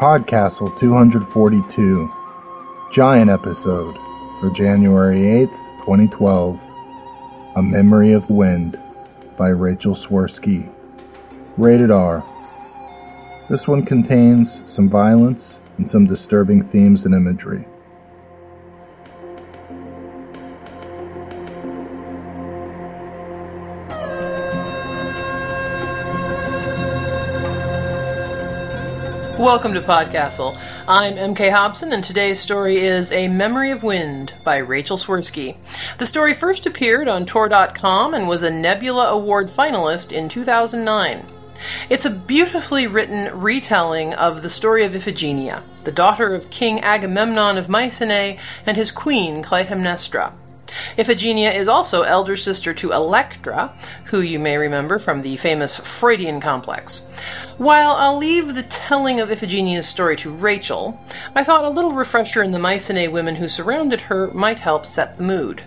Podcastle 242, Giant episode for January 8th, 2012. A Memory of Wind by Rachel Swirsky. Rated R. This one contains some violence and some disturbing themes and imagery. Welcome to Podcastle. I'm MK Hobson, and today's story is A Memory of Wind by Rachel Swirsky. The story first appeared on Tor.com and was a Nebula Award finalist in 2009. It's a beautifully written retelling of the story of Iphigenia, the daughter of King Agamemnon of Mycenae and his queen Clytemnestra. Iphigenia is also elder sister to Electra, who you may remember from the famous Freudian complex. While I'll leave the telling of Iphigenia's story to Rachel, I thought a little refresher in the Mycenae women who surrounded her might help set the mood.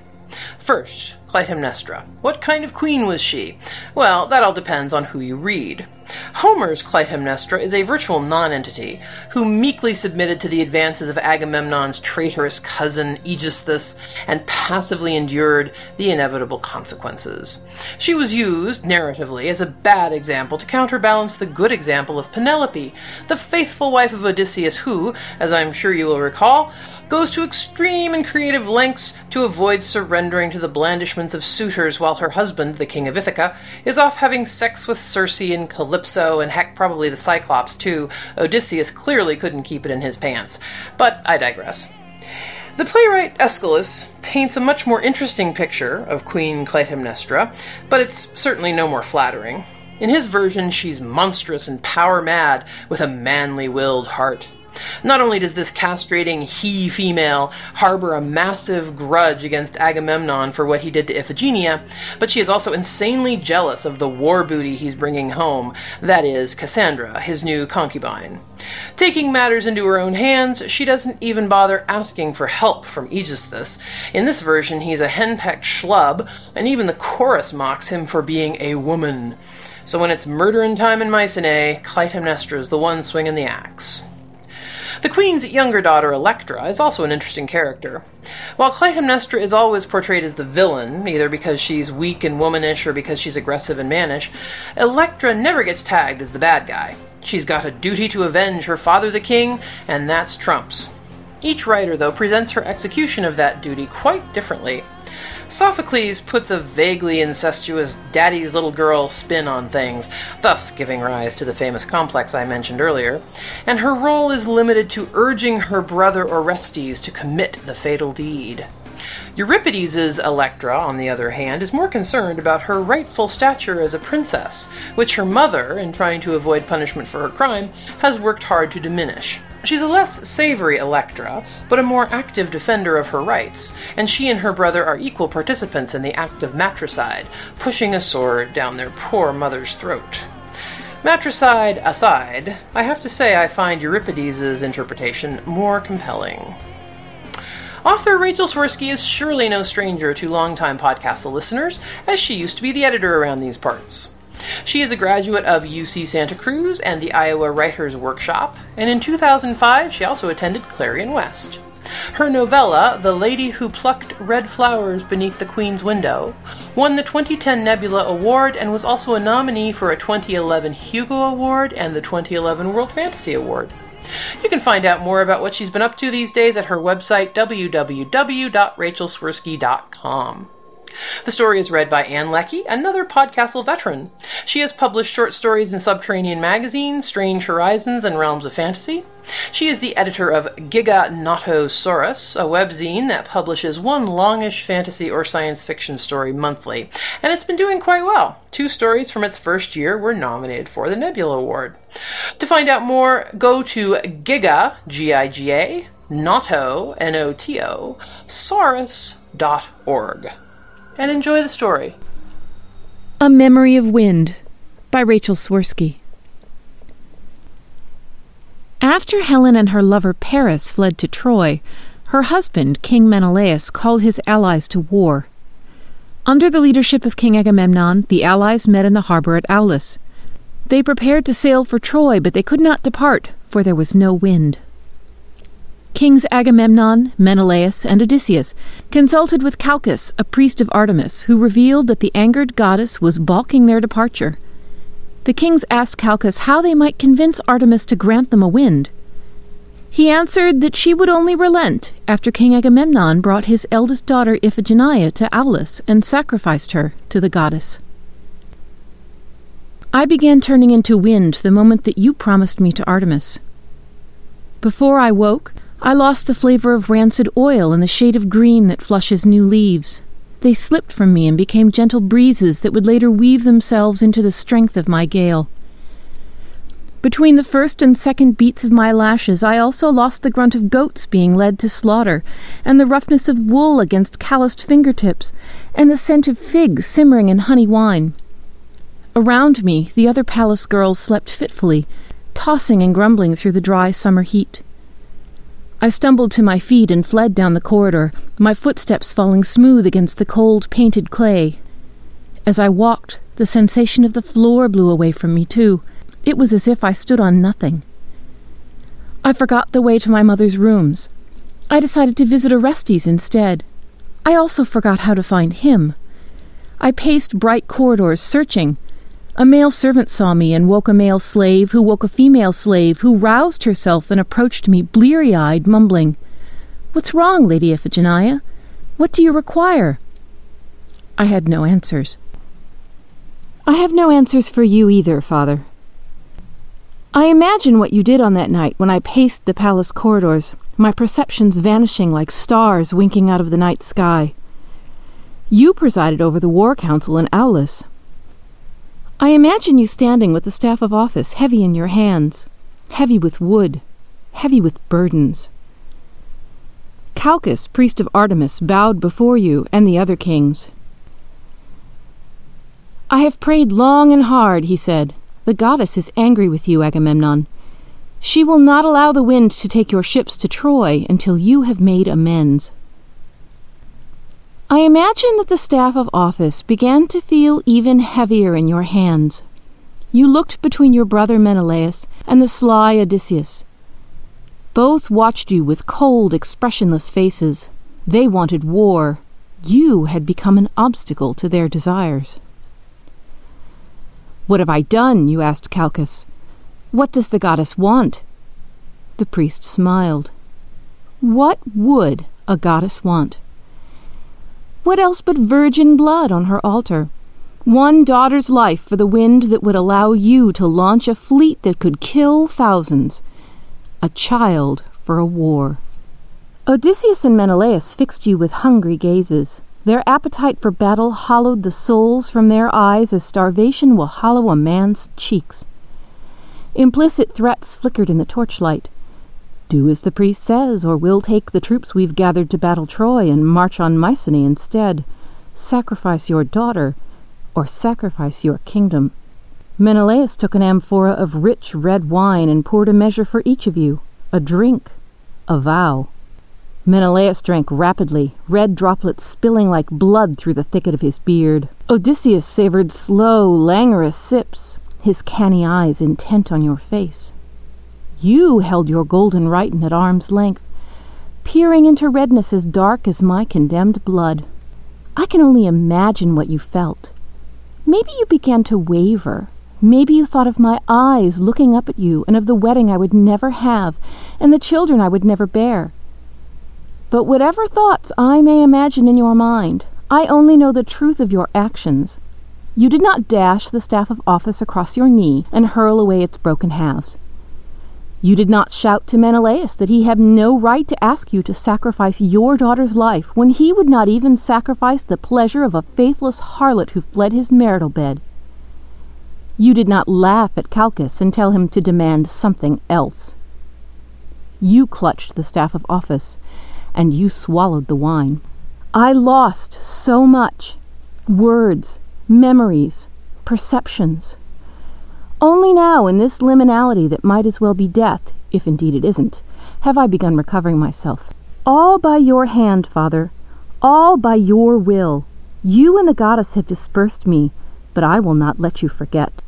First, Clytemnestra. What kind of queen was she? Well, that all depends on who you read. Homer's Clytemnestra is a virtual nonentity who meekly submitted to the advances of Agamemnon's traitorous cousin Aegisthus and passively endured the inevitable consequences. She was used, narratively, as a bad example to counterbalance the good example of Penelope, the faithful wife of Odysseus who, as I'm sure you will recall, goes to extreme and creative lengths to avoid surrendering to the blandishments of suitors while her husband, the king of Ithaca, is off having sex with Circe and Calypso and heck probably the Cyclops too. Odysseus clearly couldn't keep it in his pants. But I digress. The playwright Aeschylus paints a much more interesting picture of Queen Clytemnestra, but it's certainly no more flattering. In his version, she's monstrous and power mad with a manly willed heart. Not only does this castrating he female harbor a massive grudge against Agamemnon for what he did to Iphigenia, but she is also insanely jealous of the war booty he's bringing home, that is, Cassandra, his new concubine. Taking matters into her own hands, she doesn't even bother asking for help from Aegisthus. In this version, he's a henpecked schlub, and even the chorus mocks him for being a woman. So when it's murdering time in Mycenae, Clytemnestra is the one swinging the axe. The queen's younger daughter, Electra, is also an interesting character. While Clytemnestra is always portrayed as the villain, either because she's weak and womanish or because she's aggressive and mannish, Electra never gets tagged as the bad guy. She's got a duty to avenge her father the king, and that's Trump's. Each writer, though, presents her execution of that duty quite differently. Sophocles puts a vaguely incestuous daddy's little girl spin on things, thus giving rise to the famous complex I mentioned earlier, and her role is limited to urging her brother Orestes to commit the fatal deed. Euripides' Electra, on the other hand, is more concerned about her rightful stature as a princess, which her mother, in trying to avoid punishment for her crime, has worked hard to diminish. She's a less savory Electra, but a more active defender of her rights, and she and her brother are equal participants in the act of matricide, pushing a sword down their poor mother's throat. Matricide aside, I have to say I find Euripides' interpretation more compelling. Author Rachel Swirsky is surely no stranger to longtime Podcastle listeners, as she used to be the editor around these parts. She is a graduate of UC Santa Cruz and the Iowa Writers Workshop, and in 2005 she also attended Clarion West. Her novella, The Lady Who Plucked Red Flowers Beneath the Queen's Window, won the 2010 Nebula Award and was also a nominee for a 2011 Hugo Award and the 2011 World Fantasy Award. You can find out more about what she's been up to these days at her website, www.rachelswirsky.com. The story is read by Ann Leckie, another Podcastle veteran. She has published short stories in Subterranean Magazine, Strange Horizons, and Realms of Fantasy. She is the editor of Giga Notosaurus, a webzine that publishes one longish fantasy or science fiction story monthly, and it's been doing quite well. Two stories from its first year were nominated for the Nebula Award. To find out more, go to Giga, G-I-G-A, Noto, N-O-T-O, Saurus.org and enjoy the story. A Memory of Wind by Rachel Swirsky. After Helen and her lover Paris fled to Troy, her husband, King Menelaus, called his allies to war. Under the leadership of King Agamemnon, the allies met in the harbor at Aulis. They prepared to sail for Troy, but they could not depart, for there was no wind. Kings Agamemnon, Menelaus, and Odysseus consulted with Calchas, a priest of Artemis, who revealed that the angered goddess was balking their departure. The kings asked Calchas how they might convince Artemis to grant them a wind. He answered that she would only relent after King Agamemnon brought his eldest daughter Iphigenia to Aulis and sacrificed her to the goddess. I began turning into wind the moment that you promised me to Artemis. Before I woke, I lost the flavor of rancid oil and the shade of green that flushes new leaves. They slipped from me and became gentle breezes that would later weave themselves into the strength of my gale. Between the first and second beats of my lashes, I also lost the grunt of goats being led to slaughter, and the roughness of wool against calloused fingertips, and the scent of figs simmering in honey wine. Around me, the other palace girls slept fitfully, tossing and grumbling through the dry summer heat. I stumbled to my feet and fled down the corridor, my footsteps falling smooth against the cold, painted clay. As I walked, the sensation of the floor blew away from me, too. It was as if I stood on nothing. I forgot the way to my mother's rooms. I decided to visit Orestes instead. I also forgot how to find him. I paced bright corridors, searching, a male servant saw me and woke a male slave, who woke a female slave, who roused herself and approached me, bleary eyed, mumbling, What's wrong, Lady Iphigenia? What do you require? I had no answers. I have no answers for you either, Father. I imagine what you did on that night when I paced the palace corridors, my perceptions vanishing like stars winking out of the night sky. You presided over the War Council in Aulis. I imagine you standing with the staff of office heavy in your hands, heavy with wood, heavy with burdens. Calchas, priest of Artemis, bowed before you and the other kings. I have prayed long and hard, he said. The goddess is angry with you, Agamemnon. She will not allow the wind to take your ships to Troy until you have made amends. I imagine that the staff of office began to feel even heavier in your hands. You looked between your brother Menelaus and the sly Odysseus. Both watched you with cold, expressionless faces. They wanted war. You had become an obstacle to their desires. What have I done? you asked Calchas. What does the goddess want? The priest smiled. What would a goddess want? What else but virgin blood on her altar? One daughter's life for the wind that would allow you to launch a fleet that could kill thousands. A child for a war. Odysseus and Menelaus fixed you with hungry gazes. Their appetite for battle hollowed the souls from their eyes as starvation will hollow a man's cheeks. Implicit threats flickered in the torchlight. Do as the priest says, or we'll take the troops we've gathered to battle Troy and march on Mycenae instead. Sacrifice your daughter, or sacrifice your kingdom. Menelaus took an amphora of rich red wine and poured a measure for each of you, a drink, a vow. Menelaus drank rapidly, red droplets spilling like blood through the thicket of his beard. Odysseus savored slow, languorous sips, his canny eyes intent on your face. You held your golden Rhyton at arm's length, peering into redness as dark as my condemned blood. I can only imagine what you felt. Maybe you began to waver. Maybe you thought of my eyes looking up at you and of the wedding I would never have and the children I would never bear. But whatever thoughts I may imagine in your mind, I only know the truth of your actions. You did not dash the staff of office across your knee and hurl away its broken halves. You did not shout to Menelaus that he had no right to ask you to sacrifice your daughter's life when he would not even sacrifice the pleasure of a faithless harlot who fled his marital bed. You did not laugh at Calchas and tell him to demand something else. You clutched the staff of office, and you swallowed the wine. I lost so much words, memories, perceptions. Only now, in this liminality that might as well be death, if indeed it isn't, have I begun recovering myself. All by your hand, Father, all by your will. You and the goddess have dispersed me, but I will not let you forget.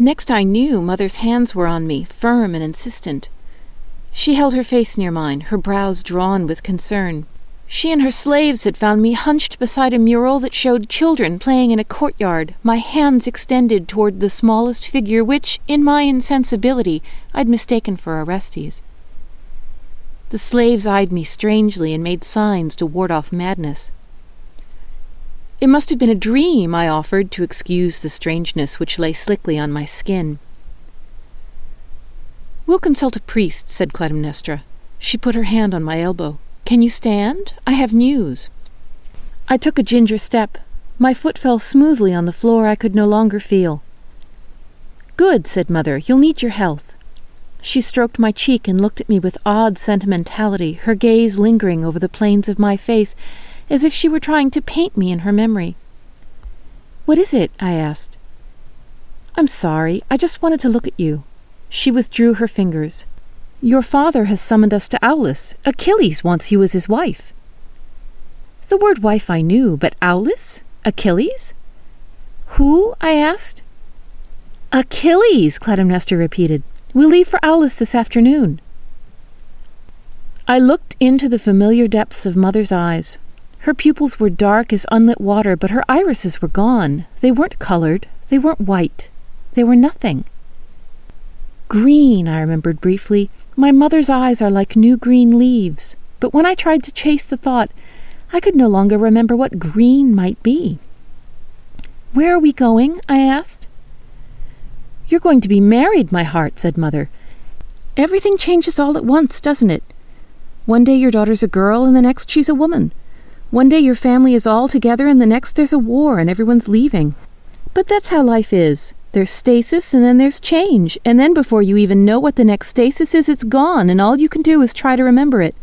Next I knew, Mother's hands were on me, firm and insistent. She held her face near mine, her brows drawn with concern. She and her slaves had found me hunched beside a mural that showed children playing in a courtyard, my hands extended toward the smallest figure which, in my insensibility, I'd mistaken for Orestes. The slaves eyed me strangely and made signs to ward off madness. It must have been a dream, I offered, to excuse the strangeness which lay slickly on my skin. We'll consult a priest, said Clytemnestra. She put her hand on my elbow. Can you stand? I have news. I took a ginger step. My foot fell smoothly on the floor I could no longer feel. Good, said Mother. You'll need your health. She stroked my cheek and looked at me with odd sentimentality, her gaze lingering over the planes of my face, as if she were trying to paint me in her memory. What is it? I asked. I'm sorry. I just wanted to look at you. She withdrew her fingers. Your father has summoned us to Aulis. Achilles wants you as his wife. The word wife I knew, but Aulis? Achilles? Who? I asked. Achilles, Clytemnestra repeated. We'll leave for Aulis this afternoon. I looked into the familiar depths of Mother's eyes. Her pupils were dark as unlit water, but her irises were gone. They weren't colored. They weren't white. They were nothing. Green, I remembered briefly, my mother's eyes are like new green leaves, but when I tried to chase the thought, I could no longer remember what green might be. Where are we going? I asked. You're going to be married, my heart, said Mother. Everything changes all at once, doesn't it? One day your daughter's a girl, and the next she's a woman. One day your family is all together, and the next there's a war and everyone's leaving. But that's how life is. There's stasis and then there's change, and then before you even know what the next stasis is, it's gone, and all you can do is try to remember it.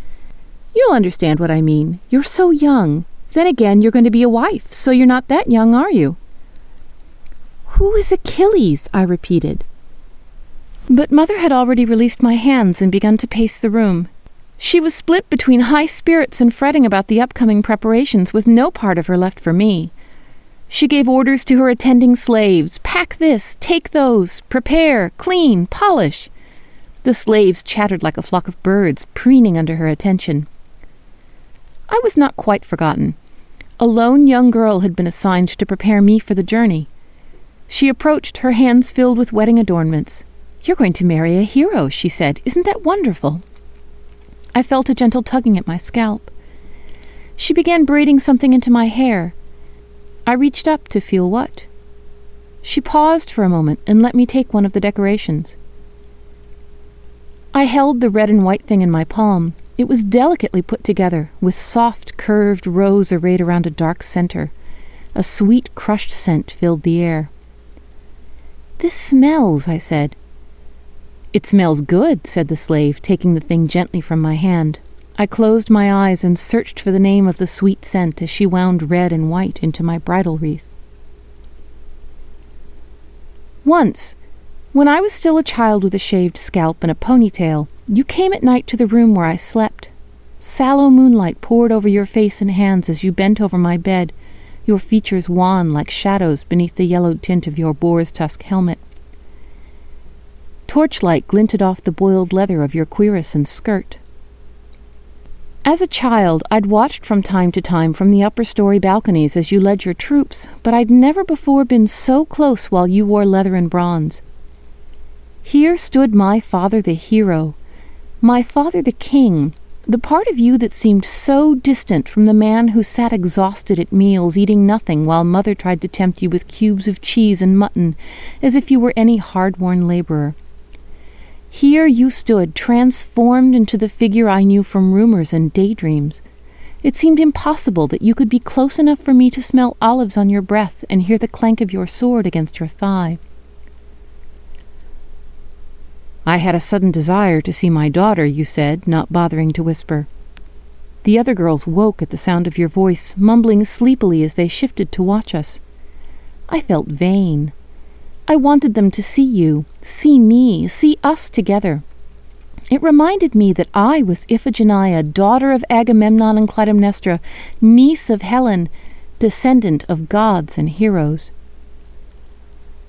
You'll understand what I mean. You're so young. Then again, you're going to be a wife, so you're not that young, are you? Who is Achilles? I repeated. But Mother had already released my hands and begun to pace the room. She was split between high spirits and fretting about the upcoming preparations, with no part of her left for me. She gave orders to her attending slaves pack this, take those, prepare, clean, polish. The slaves chattered like a flock of birds, preening under her attention. I was not quite forgotten. A lone young girl had been assigned to prepare me for the journey. She approached, her hands filled with wedding adornments. You're going to marry a hero, she said. Isn't that wonderful? I felt a gentle tugging at my scalp. She began braiding something into my hair. I reached up to feel what. She paused for a moment and let me take one of the decorations. I held the red and white thing in my palm. It was delicately put together, with soft, curved rows arrayed around a dark center. A sweet, crushed scent filled the air. This smells, I said. It smells good, said the slave, taking the thing gently from my hand. I closed my eyes and searched for the name of the sweet scent as she wound red and white into my bridal wreath. Once, when I was still a child with a shaved scalp and a ponytail, you came at night to the room where I slept. Sallow moonlight poured over your face and hands as you bent over my bed, your features wan like shadows beneath the yellowed tint of your boar's tusk helmet. Torchlight glinted off the boiled leather of your cuirass and skirt. As a child, I'd watched from time to time from the upper story balconies as you led your troops, but I'd never before been so close while you wore leather and bronze. Here stood my father the hero, my father the king, the part of you that seemed so distant from the man who sat exhausted at meals, eating nothing while mother tried to tempt you with cubes of cheese and mutton, as if you were any hard worn laborer. Here you stood, transformed into the figure I knew from rumors and daydreams. It seemed impossible that you could be close enough for me to smell olives on your breath and hear the clank of your sword against your thigh. I had a sudden desire to see my daughter, you said, not bothering to whisper. The other girls woke at the sound of your voice, mumbling sleepily as they shifted to watch us. I felt vain. I wanted them to see you, see me, see us together. It reminded me that I was Iphigenia, daughter of Agamemnon and Clytemnestra, niece of Helen, descendant of gods and heroes.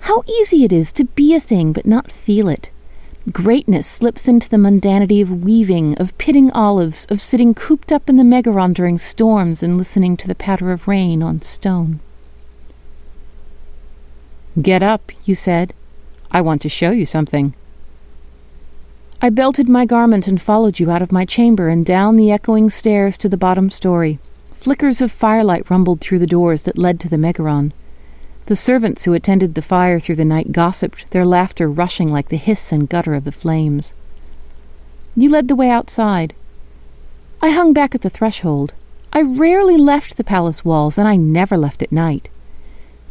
How easy it is to be a thing but not feel it. Greatness slips into the mundanity of weaving, of pitting olives, of sitting cooped up in the Megaron during storms and listening to the patter of rain on stone. Get up, you said. I want to show you something. I belted my garment and followed you out of my chamber and down the echoing stairs to the bottom story. Flickers of firelight rumbled through the doors that led to the Megaron. The servants who attended the fire through the night gossiped, their laughter rushing like the hiss and gutter of the flames. You led the way outside. I hung back at the threshold. I rarely left the palace walls, and I never left at night.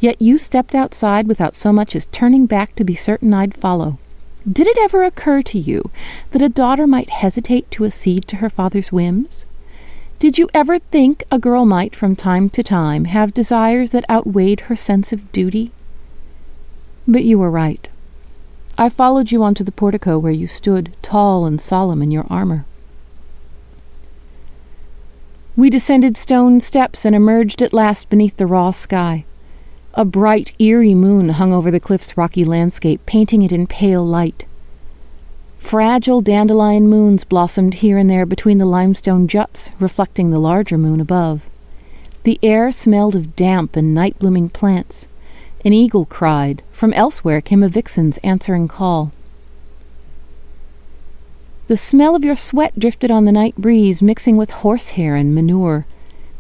Yet you stepped outside without so much as turning back to be certain I'd follow. Did it ever occur to you that a daughter might hesitate to accede to her father's whims? Did you ever think a girl might, from time to time, have desires that outweighed her sense of duty? But you were right. I followed you onto the portico where you stood, tall and solemn in your armor. We descended stone steps and emerged at last beneath the raw sky. A bright, eerie moon hung over the cliff's rocky landscape, painting it in pale light. Fragile dandelion moons blossomed here and there between the limestone juts, reflecting the larger moon above. The air smelled of damp and night blooming plants. An eagle cried. From elsewhere came a vixen's answering call. The smell of your sweat drifted on the night breeze, mixing with horsehair and manure.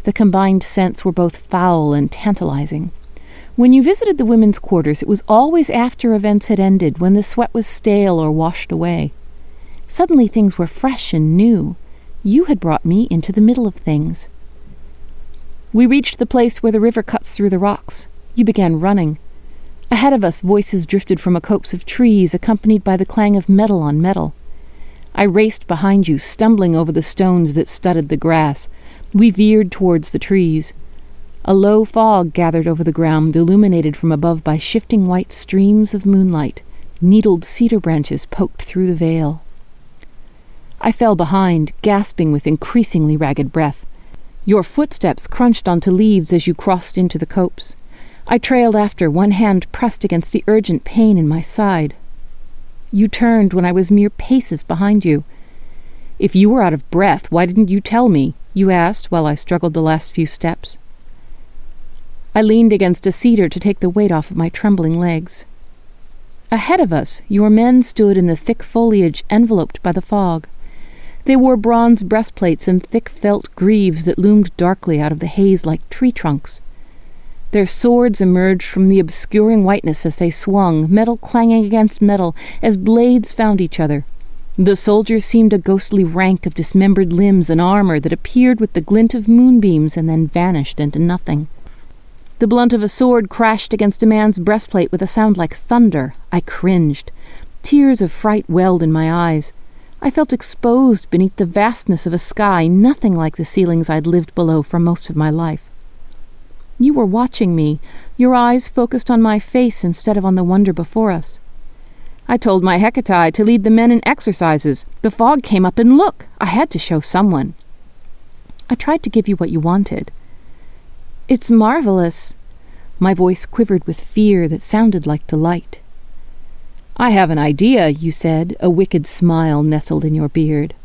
The combined scents were both foul and tantalizing. When you visited the women's quarters, it was always after events had ended, when the sweat was stale or washed away. Suddenly things were fresh and new. You had brought me into the middle of things. We reached the place where the river cuts through the rocks. You began running. Ahead of us, voices drifted from a copse of trees, accompanied by the clang of metal on metal. I raced behind you, stumbling over the stones that studded the grass. We veered towards the trees. A low fog gathered over the ground, illuminated from above by shifting white streams of moonlight. Needled cedar branches poked through the veil. I fell behind, gasping with increasingly ragged breath. Your footsteps crunched onto leaves as you crossed into the copse. I trailed after, one hand pressed against the urgent pain in my side. You turned when I was mere paces behind you. If you were out of breath, why didn't you tell me? you asked while I struggled the last few steps. I leaned against a cedar to take the weight off of my trembling legs. Ahead of us, your men stood in the thick foliage enveloped by the fog. They wore bronze breastplates and thick felt greaves that loomed darkly out of the haze like tree trunks. Their swords emerged from the obscuring whiteness as they swung, metal clanging against metal, as blades found each other. The soldiers seemed a ghostly rank of dismembered limbs and armor that appeared with the glint of moonbeams and then vanished into nothing. The blunt of a sword crashed against a man's breastplate with a sound like thunder. I cringed. Tears of fright welled in my eyes. I felt exposed beneath the vastness of a sky nothing like the ceilings I'd lived below for most of my life. You were watching me, your eyes focused on my face instead of on the wonder before us. I told my Hecate to lead the men in exercises. The fog came up, and look, I had to show someone. I tried to give you what you wanted. It's marvelous. My voice quivered with fear that sounded like delight. I have an idea, you said, a wicked smile nestled in your beard.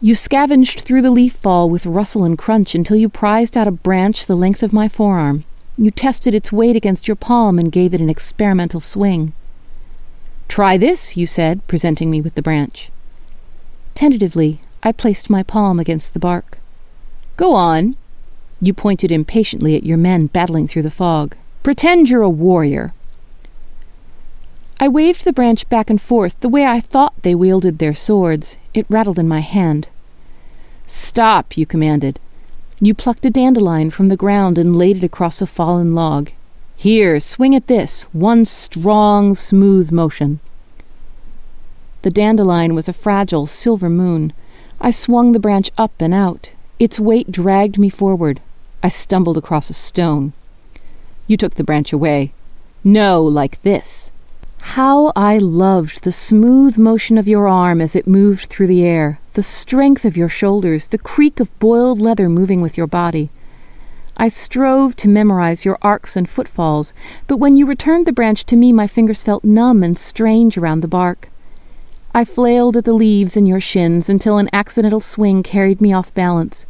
You scavenged through the leaf fall with rustle and crunch until you prized out a branch the length of my forearm. You tested its weight against your palm and gave it an experimental swing. Try this, you said, presenting me with the branch. Tentatively, I placed my palm against the bark. Go on, you pointed impatiently at your men battling through the fog. Pretend you're a warrior. I waved the branch back and forth the way I thought they wielded their swords. It rattled in my hand. Stop, you commanded. You plucked a dandelion from the ground and laid it across a fallen log. Here, swing at this, one strong, smooth motion. The dandelion was a fragile silver moon. I swung the branch up and out. Its weight dragged me forward. I stumbled across a stone. You took the branch away. No, like this. How I loved the smooth motion of your arm as it moved through the air, the strength of your shoulders, the creak of boiled leather moving with your body. I strove to memorize your arcs and footfalls, but when you returned the branch to me, my fingers felt numb and strange around the bark. I flailed at the leaves in your shins until an accidental swing carried me off balance.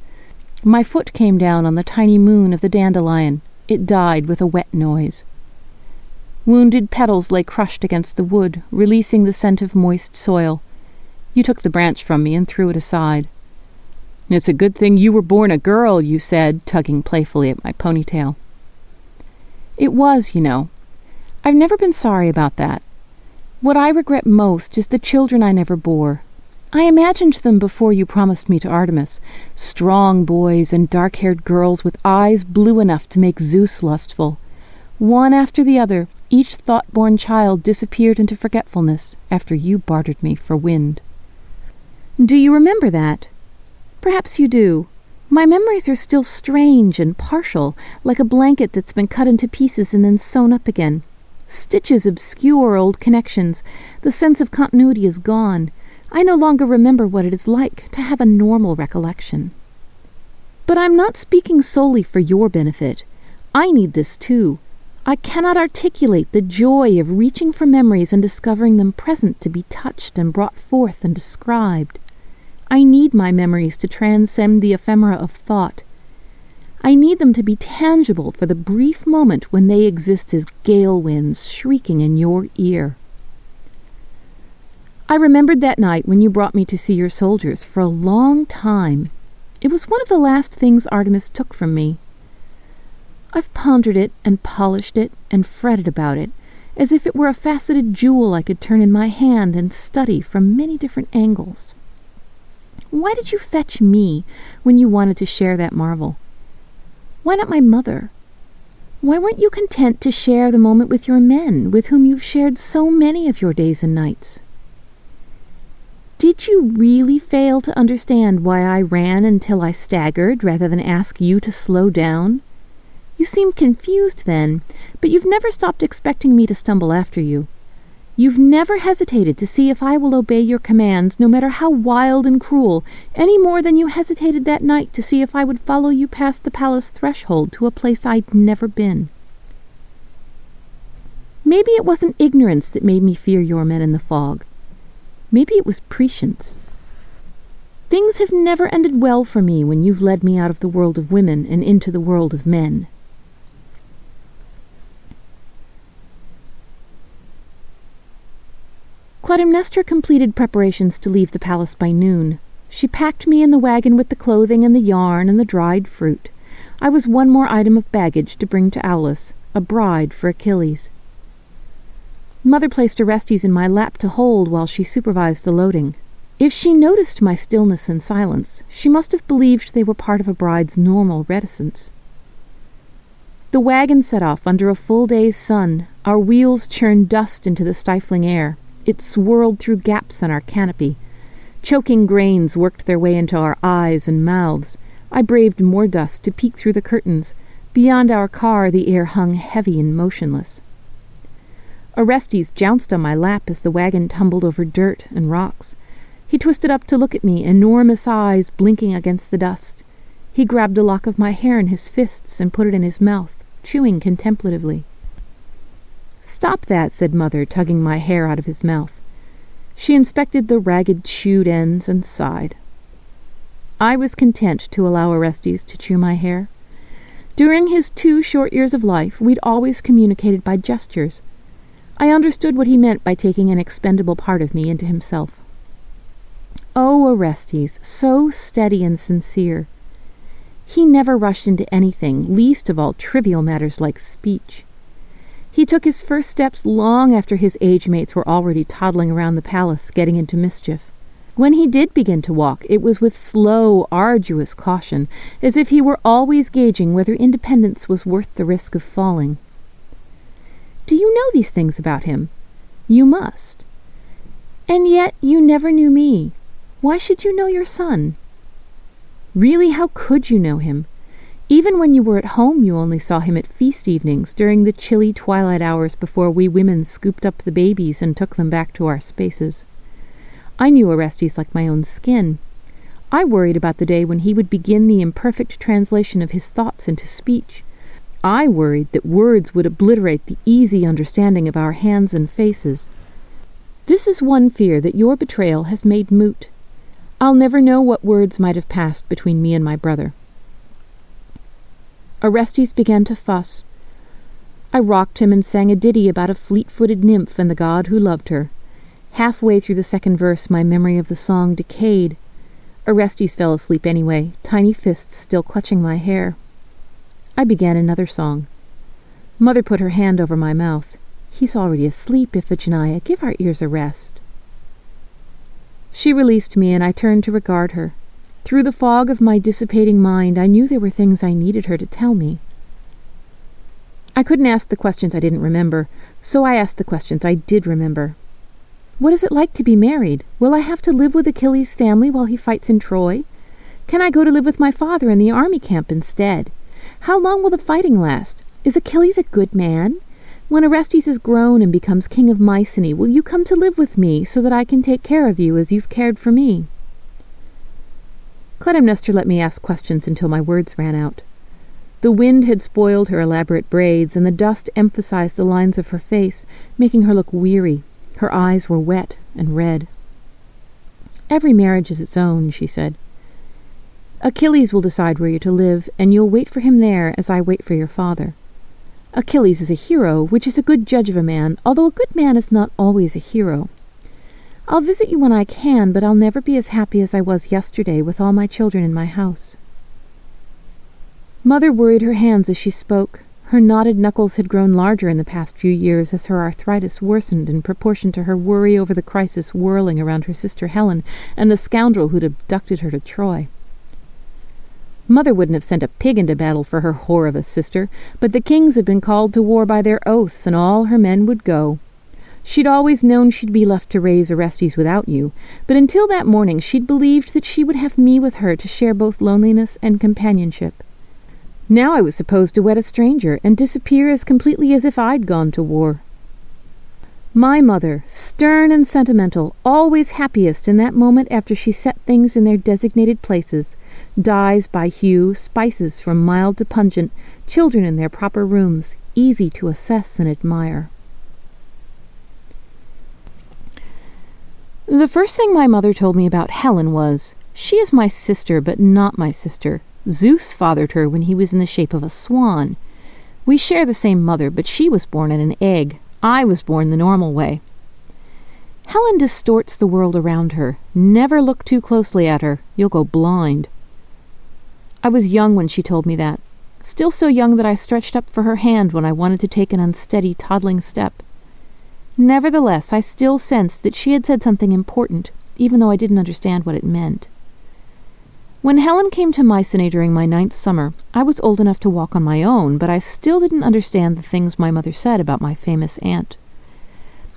My foot came down on the tiny moon of the dandelion. It died with a wet noise. Wounded petals lay crushed against the wood, releasing the scent of moist soil. You took the branch from me and threw it aside. It's a good thing you were born a girl, you said, tugging playfully at my ponytail. It was, you know. I've never been sorry about that. What I regret most is the children I never bore. I imagined them before you promised me to Artemis strong boys and dark haired girls with eyes blue enough to make Zeus lustful. One after the other, each thought born child disappeared into forgetfulness after you bartered me for wind. Do you remember that? Perhaps you do. My memories are still strange and partial, like a blanket that's been cut into pieces and then sewn up again. Stitches obscure old connections. The sense of continuity is gone. I no longer remember what it is like to have a normal recollection. But I'm not speaking solely for your benefit. I need this too. I cannot articulate the joy of reaching for memories and discovering them present to be touched and brought forth and described. I need my memories to transcend the ephemera of thought. I need them to be tangible for the brief moment when they exist as gale winds shrieking in your ear. I remembered that night when you brought me to see your soldiers for a long time. It was one of the last things Artemis took from me. I've pondered it and polished it and fretted about it, as if it were a faceted jewel I could turn in my hand and study from many different angles. Why did you fetch me when you wanted to share that marvel? Why not my mother? Why weren't you content to share the moment with your men, with whom you've shared so many of your days and nights? Did you really fail to understand why I ran until I staggered rather than ask you to slow down? You seemed confused then, but you've never stopped expecting me to stumble after you. You've never hesitated to see if I will obey your commands, no matter how wild and cruel, any more than you hesitated that night to see if I would follow you past the palace threshold to a place I'd never been. Maybe it wasn't ignorance that made me fear your men in the fog. Maybe it was prescience. Things have never ended well for me when you've led me out of the world of women and into the world of men. Clytemnestra completed preparations to leave the palace by noon. She packed me in the wagon with the clothing and the yarn and the dried fruit. I was one more item of baggage to bring to Aulis, a bride for Achilles. Mother placed Orestes in my lap to hold while she supervised the loading. If she noticed my stillness and silence, she must have believed they were part of a bride's normal reticence. The wagon set off under a full day's sun. Our wheels churned dust into the stifling air. It swirled through gaps in our canopy. Choking grains worked their way into our eyes and mouths. I braved more dust to peek through the curtains. Beyond our car, the air hung heavy and motionless. Orestes jounced on my lap as the wagon tumbled over dirt and rocks. He twisted up to look at me, enormous eyes blinking against the dust. He grabbed a lock of my hair in his fists and put it in his mouth, chewing contemplatively. Stop that, said Mother, tugging my hair out of his mouth. She inspected the ragged, chewed ends and sighed. I was content to allow Orestes to chew my hair. During his two short years of life, we'd always communicated by gestures. I understood what he meant by taking an expendable part of me into himself. Oh, Orestes, so steady and sincere. He never rushed into anything, least of all trivial matters like speech. He took his first steps long after his age mates were already toddling around the palace, getting into mischief. When he did begin to walk, it was with slow, arduous caution, as if he were always gauging whether independence was worth the risk of falling. Do you know these things about him? You must. And yet you never knew me. Why should you know your son? Really, how could you know him? Even when you were at home, you only saw him at feast evenings during the chilly twilight hours before we women scooped up the babies and took them back to our spaces. I knew Orestes like my own skin. I worried about the day when he would begin the imperfect translation of his thoughts into speech. I worried that words would obliterate the easy understanding of our hands and faces. This is one fear that your betrayal has made moot. I'll never know what words might have passed between me and my brother. Orestes began to fuss. I rocked him and sang a ditty about a fleet footed nymph and the god who loved her. Halfway through the second verse, my memory of the song decayed. Orestes fell asleep anyway, tiny fists still clutching my hair. I began another song. Mother put her hand over my mouth. He's already asleep, Iphigenia. Give our ears a rest. She released me, and I turned to regard her. Through the fog of my dissipating mind, I knew there were things I needed her to tell me. I couldn't ask the questions I didn't remember, so I asked the questions I did remember. What is it like to be married? Will I have to live with Achilles' family while he fights in Troy? Can I go to live with my father in the army camp instead? How long will the fighting last? Is Achilles a good man? When Orestes is grown and becomes king of Mycenae, will you come to live with me so that I can take care of you as you've cared for me? Clytemnestra let me ask questions until my words ran out. The wind had spoiled her elaborate braids, and the dust emphasized the lines of her face, making her look weary her eyes were wet and red. Every marriage is its own, she said. Achilles will decide where you're to live, and you'll wait for him there as I wait for your father. Achilles is a hero, which is a good judge of a man, although a good man is not always a hero. I'll visit you when I can, but I'll never be as happy as I was yesterday with all my children in my house. Mother worried her hands as she spoke. Her knotted knuckles had grown larger in the past few years as her arthritis worsened in proportion to her worry over the crisis whirling around her sister Helen and the scoundrel who'd abducted her to Troy. Mother wouldn't have sent a pig into battle for her whore of a sister, but the kings had been called to war by their oaths, and all her men would go. She'd always known she'd be left to raise Orestes without you, but until that morning she'd believed that she would have me with her to share both loneliness and companionship. Now I was supposed to wed a stranger and disappear as completely as if I'd gone to war. My mother, stern and sentimental, always happiest in that moment after she set things in their designated places, dyes by hue, spices from mild to pungent, children in their proper rooms, easy to assess and admire. The first thing my mother told me about Helen was, She is my sister, but not my sister. Zeus fathered her when he was in the shape of a swan. We share the same mother, but she was born in an egg. I was born the normal way. Helen distorts the world around her. Never look too closely at her. You'll go blind. I was young when she told me that. Still so young that I stretched up for her hand when I wanted to take an unsteady, toddling step. Nevertheless, I still sensed that she had said something important, even though I didn't understand what it meant. When Helen came to Mycenae during my ninth summer, I was old enough to walk on my own, but I still didn't understand the things my mother said about my famous aunt.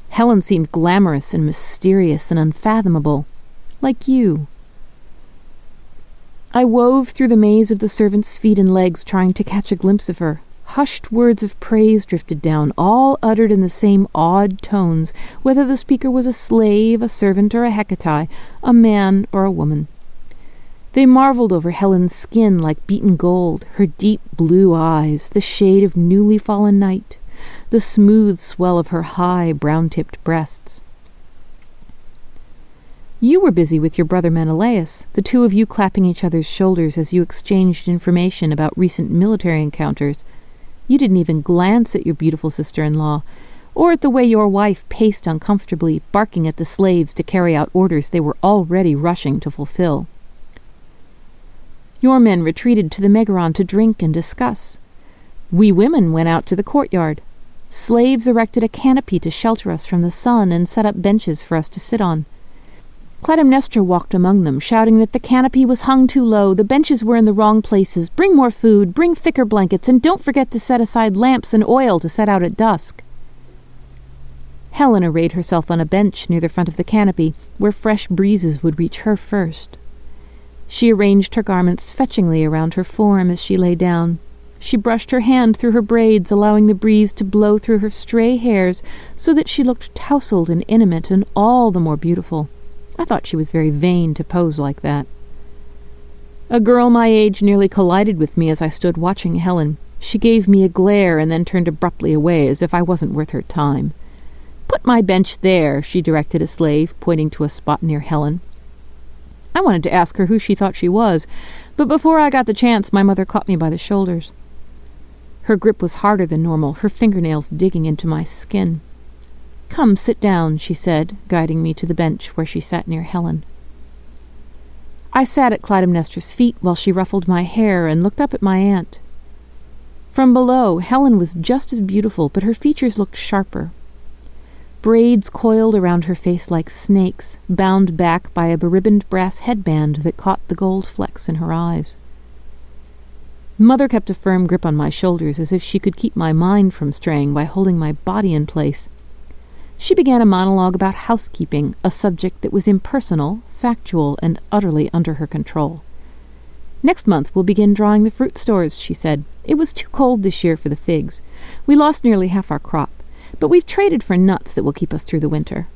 Helen seemed glamorous and mysterious and unfathomable, like you. I wove through the maze of the servants' feet and legs trying to catch a glimpse of her. Hushed words of praise drifted down, all uttered in the same odd tones, whether the speaker was a slave, a servant, or a Hecate, a man or a woman. They marveled over Helen's skin like beaten gold, her deep blue eyes, the shade of newly fallen night, the smooth swell of her high, brown tipped breasts. You were busy with your brother Menelaus, the two of you clapping each other's shoulders as you exchanged information about recent military encounters. You didn't even glance at your beautiful sister in law, or at the way your wife paced uncomfortably, barking at the slaves to carry out orders they were already rushing to fulfill. Your men retreated to the Megaron to drink and discuss. We women went out to the courtyard. Slaves erected a canopy to shelter us from the sun and set up benches for us to sit on. Clytemnestra walked among them, shouting that the canopy was hung too low, the benches were in the wrong places, bring more food, bring thicker blankets, and don't forget to set aside lamps and oil to set out at dusk. Helen arrayed herself on a bench near the front of the canopy, where fresh breezes would reach her first. She arranged her garments fetchingly around her form as she lay down. She brushed her hand through her braids, allowing the breeze to blow through her stray hairs so that she looked tousled and intimate and all the more beautiful. I thought she was very vain to pose like that. A girl my age nearly collided with me as I stood watching Helen. She gave me a glare and then turned abruptly away as if I wasn't worth her time. Put my bench there, she directed a slave, pointing to a spot near Helen. I wanted to ask her who she thought she was, but before I got the chance, my mother caught me by the shoulders. Her grip was harder than normal, her fingernails digging into my skin. Come, sit down, she said, guiding me to the bench where she sat near Helen. I sat at Clytemnestra's feet while she ruffled my hair and looked up at my aunt. From below, Helen was just as beautiful, but her features looked sharper. Braids coiled around her face like snakes, bound back by a beribboned brass headband that caught the gold flecks in her eyes. Mother kept a firm grip on my shoulders as if she could keep my mind from straying by holding my body in place. She began a monologue about housekeeping, a subject that was impersonal, factual, and utterly under her control. Next month we'll begin drawing the fruit stores, she said. It was too cold this year for the figs. We lost nearly half our crop, but we've traded for nuts that will keep us through the winter.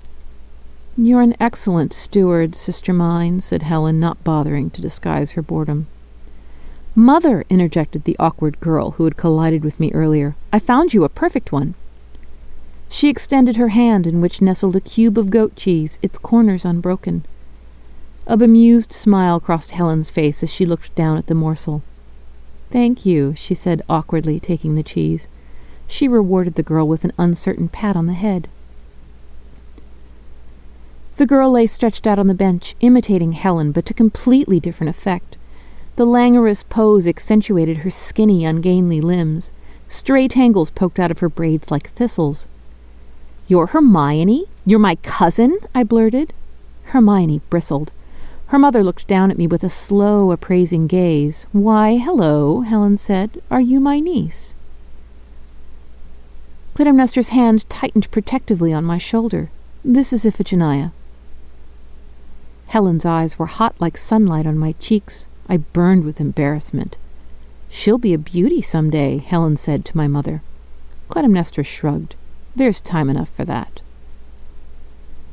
You're an excellent steward, sister mine, said Helen, not bothering to disguise her boredom. Mother, interjected the awkward girl who had collided with me earlier, I found you a perfect one. She extended her hand, in which nestled a cube of goat cheese, its corners unbroken. A bemused smile crossed Helen's face as she looked down at the morsel. Thank you, she said awkwardly, taking the cheese. She rewarded the girl with an uncertain pat on the head. The girl lay stretched out on the bench, imitating Helen, but to completely different effect. The languorous pose accentuated her skinny, ungainly limbs. Stray tangles poked out of her braids like thistles. You're Hermione? You're my cousin? I blurted. Hermione bristled. Her mother looked down at me with a slow, appraising gaze. Why, hello, Helen said. Are you my niece? Clytemnestra's hand tightened protectively on my shoulder. This is Iphigenia. Helen's eyes were hot like sunlight on my cheeks. I burned with embarrassment. She'll be a beauty some day, Helen said to my mother. Clytemnestra shrugged. There's time enough for that.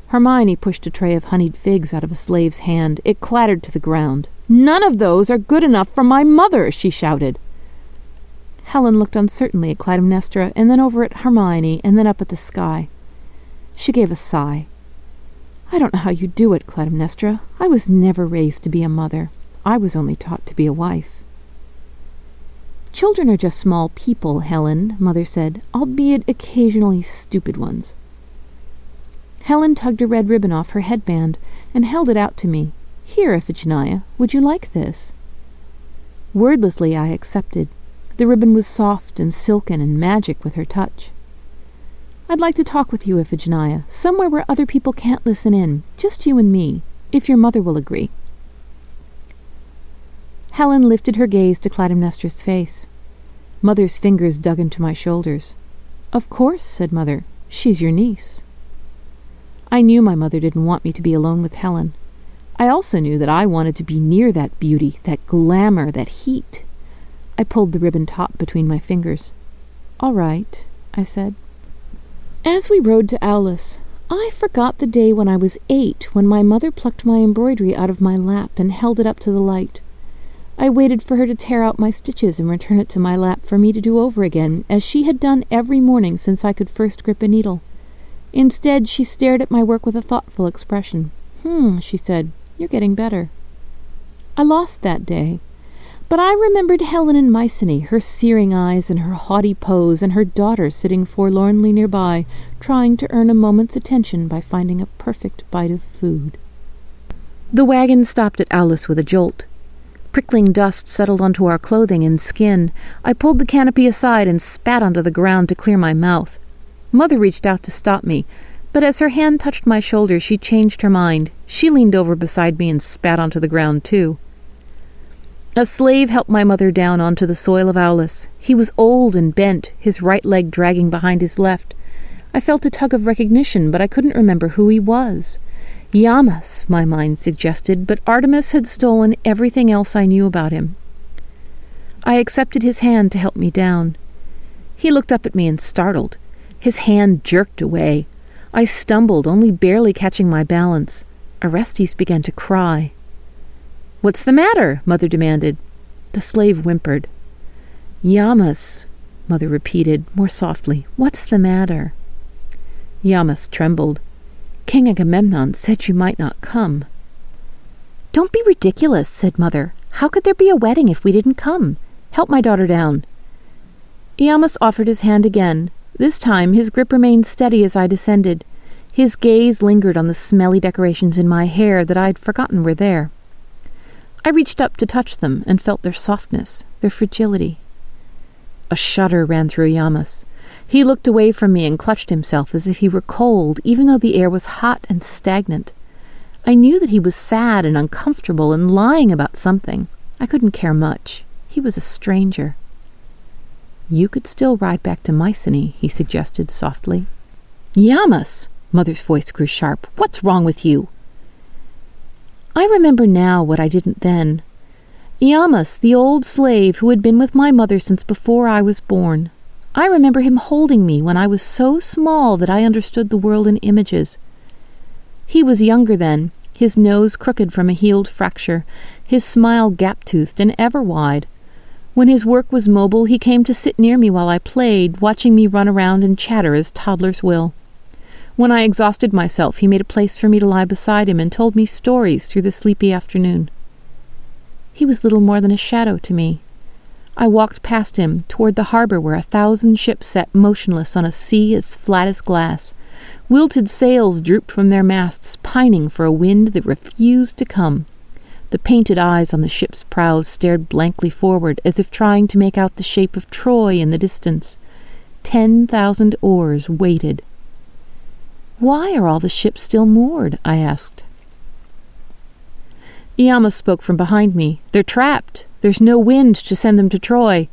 Hermione pushed a tray of honeyed figs out of a slave's hand. It clattered to the ground. None of those are good enough for my mother, she shouted. Helen looked uncertainly at Clytemnestra, and then over at Hermione, and then up at the sky. She gave a sigh. I don't know how you do it, Clytemnestra. I was never raised to be a mother. I was only taught to be a wife. Children are just small people, Helen, Mother said, albeit occasionally stupid ones. Helen tugged a red ribbon off her headband and held it out to me. Here, Iphigenia, would you like this? Wordlessly I accepted. The ribbon was soft and silken and magic with her touch. I'd like to talk with you, Iphigenia, somewhere where other people can't listen in, just you and me, if your mother will agree. Helen lifted her gaze to Clytemnestra's face. Mother's fingers dug into my shoulders. Of course, said Mother. She's your niece. I knew my mother didn't want me to be alone with Helen. I also knew that I wanted to be near that beauty, that glamour, that heat. I pulled the ribbon top between my fingers. All right, I said. As we rode to Aulis, I forgot the day when I was eight, when my mother plucked my embroidery out of my lap and held it up to the light. I waited for her to tear out my stitches and return it to my lap for me to do over again, as she had done every morning since I could first grip a needle. Instead, she stared at my work with a thoughtful expression. Hmm, she said, you're getting better. I lost that day. But I remembered Helen and Mycenae, her searing eyes and her haughty pose, and her daughter sitting forlornly nearby, trying to earn a moment's attention by finding a perfect bite of food. The wagon stopped at Aulis with a jolt. Prickling dust settled onto our clothing and skin. I pulled the canopy aside and spat onto the ground to clear my mouth. Mother reached out to stop me, but as her hand touched my shoulder, she changed her mind. She leaned over beside me and spat onto the ground, too. A slave helped my mother down onto the soil of Aulis. He was old and bent, his right leg dragging behind his left. I felt a tug of recognition, but I couldn't remember who he was. Yamas, my mind suggested, but Artemis had stolen everything else I knew about him. I accepted his hand to help me down. He looked up at me and startled. His hand jerked away. I stumbled, only barely catching my balance. Orestes began to cry. What's the matter? Mother demanded. The slave whimpered. Yamas, Mother repeated, more softly. What's the matter? Yamas trembled. King Agamemnon said you might not come. Don't be ridiculous, said Mother. How could there be a wedding if we didn't come? Help my daughter down. Iyamas offered his hand again. This time his grip remained steady as I descended. His gaze lingered on the smelly decorations in my hair that I'd forgotten were there. I reached up to touch them and felt their softness, their fragility. A shudder ran through Yamas. He looked away from me and clutched himself as if he were cold, even though the air was hot and stagnant. I knew that he was sad and uncomfortable and lying about something. I couldn't care much. He was a stranger. You could still ride back to Mycenae, he suggested softly. Yamas! Mother's voice grew sharp. What's wrong with you? I remember now what I didn't then. Yamas, the old slave who had been with my mother since before I was born. I remember him holding me when I was so small that I understood the world in images. He was younger then, his nose crooked from a healed fracture, his smile gap toothed and ever wide. When his work was mobile, he came to sit near me while I played, watching me run around and chatter as toddlers will. When I exhausted myself, he made a place for me to lie beside him and told me stories through the sleepy afternoon. He was little more than a shadow to me. I walked past him toward the harbor where a thousand ships sat motionless on a sea as flat as glass. Wilted sails drooped from their masts, pining for a wind that refused to come. The painted eyes on the ship's prows stared blankly forward as if trying to make out the shape of Troy in the distance. Ten thousand oars waited why are all the ships still moored? I asked. Iyamas spoke from behind me. They're trapped. There's no wind to send them to Troy.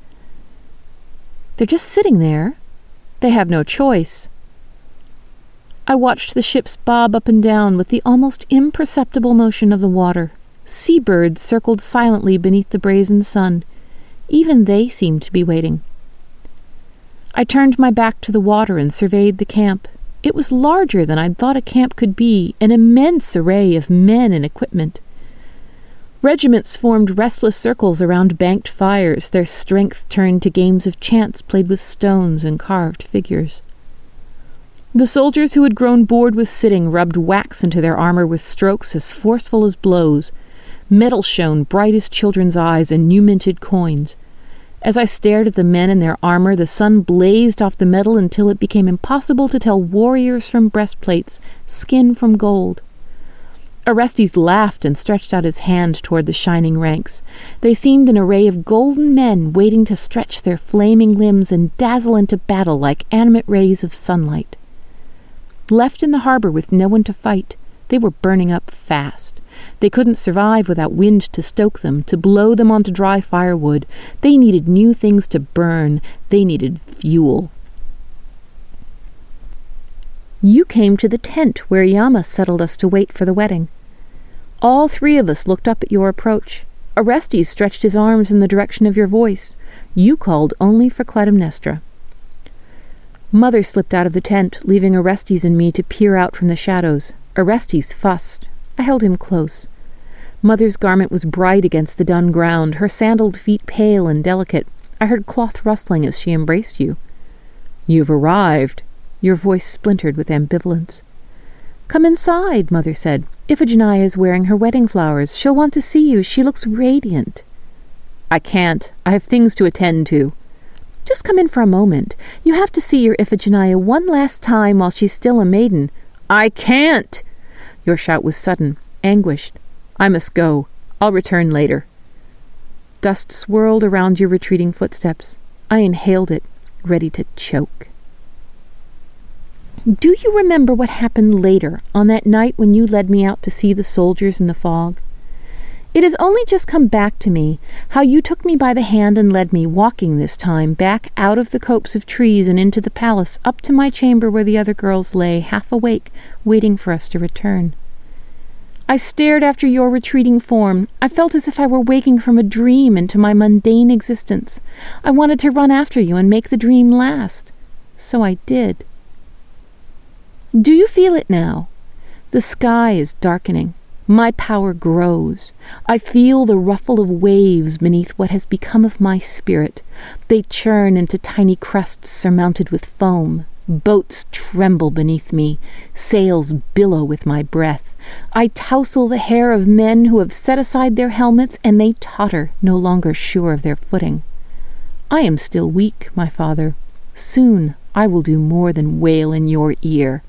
They're just sitting there. They have no choice. I watched the ships bob up and down with the almost imperceptible motion of the water. Seabirds circled silently beneath the brazen sun. Even they seemed to be waiting. I turned my back to the water and surveyed the camp. It was larger than I'd thought a camp could be, an immense array of men and equipment. Regiments formed restless circles around banked fires, their strength turned to games of chance played with stones and carved figures. The soldiers who had grown bored with sitting rubbed wax into their armor with strokes as forceful as blows. Metal shone bright as children's eyes and new minted coins. As I stared at the men in their armor, the sun blazed off the metal until it became impossible to tell warriors from breastplates, skin from gold. Orestes laughed and stretched out his hand toward the shining ranks. They seemed an array of golden men waiting to stretch their flaming limbs and dazzle into battle like animate rays of sunlight. Left in the harbor with no one to fight, they were burning up fast. They couldn't survive without wind to stoke them, to blow them onto dry firewood. They needed new things to burn. They needed fuel. You came to the tent where Yama settled us to wait for the wedding. All three of us looked up at your approach. Orestes stretched his arms in the direction of your voice. You called only for Clytemnestra. Mother slipped out of the tent, leaving Orestes and me to peer out from the shadows. Orestes fussed. I held him close. Mother's garment was bright against the dun ground, her sandaled feet pale and delicate. I heard cloth rustling as she embraced you. You've arrived. Your voice splintered with ambivalence. Come inside, Mother said. Iphigenia is wearing her wedding flowers. She'll want to see you. She looks radiant. I can't. I have things to attend to. Just come in for a moment. You have to see your Iphigenia one last time while she's still a maiden. I can't! Your shout was sudden, anguished. I must go. I'll return later. Dust swirled around your retreating footsteps. I inhaled it, ready to choke. Do you remember what happened later, on that night when you led me out to see the soldiers in the fog? It has only just come back to me how you took me by the hand and led me, walking this time, back out of the copse of trees and into the palace, up to my chamber where the other girls lay, half awake, waiting for us to return. I stared after your retreating form. I felt as if I were waking from a dream into my mundane existence. I wanted to run after you and make the dream last. So I did. Do you feel it now? The sky is darkening. My power grows. I feel the ruffle of waves beneath what has become of my spirit. They churn into tiny crests surmounted with foam. Boats tremble beneath me. Sails billow with my breath. I tousle the hair of men who have set aside their helmets, and they totter, no longer sure of their footing. I am still weak, my father. Soon I will do more than wail in your ear.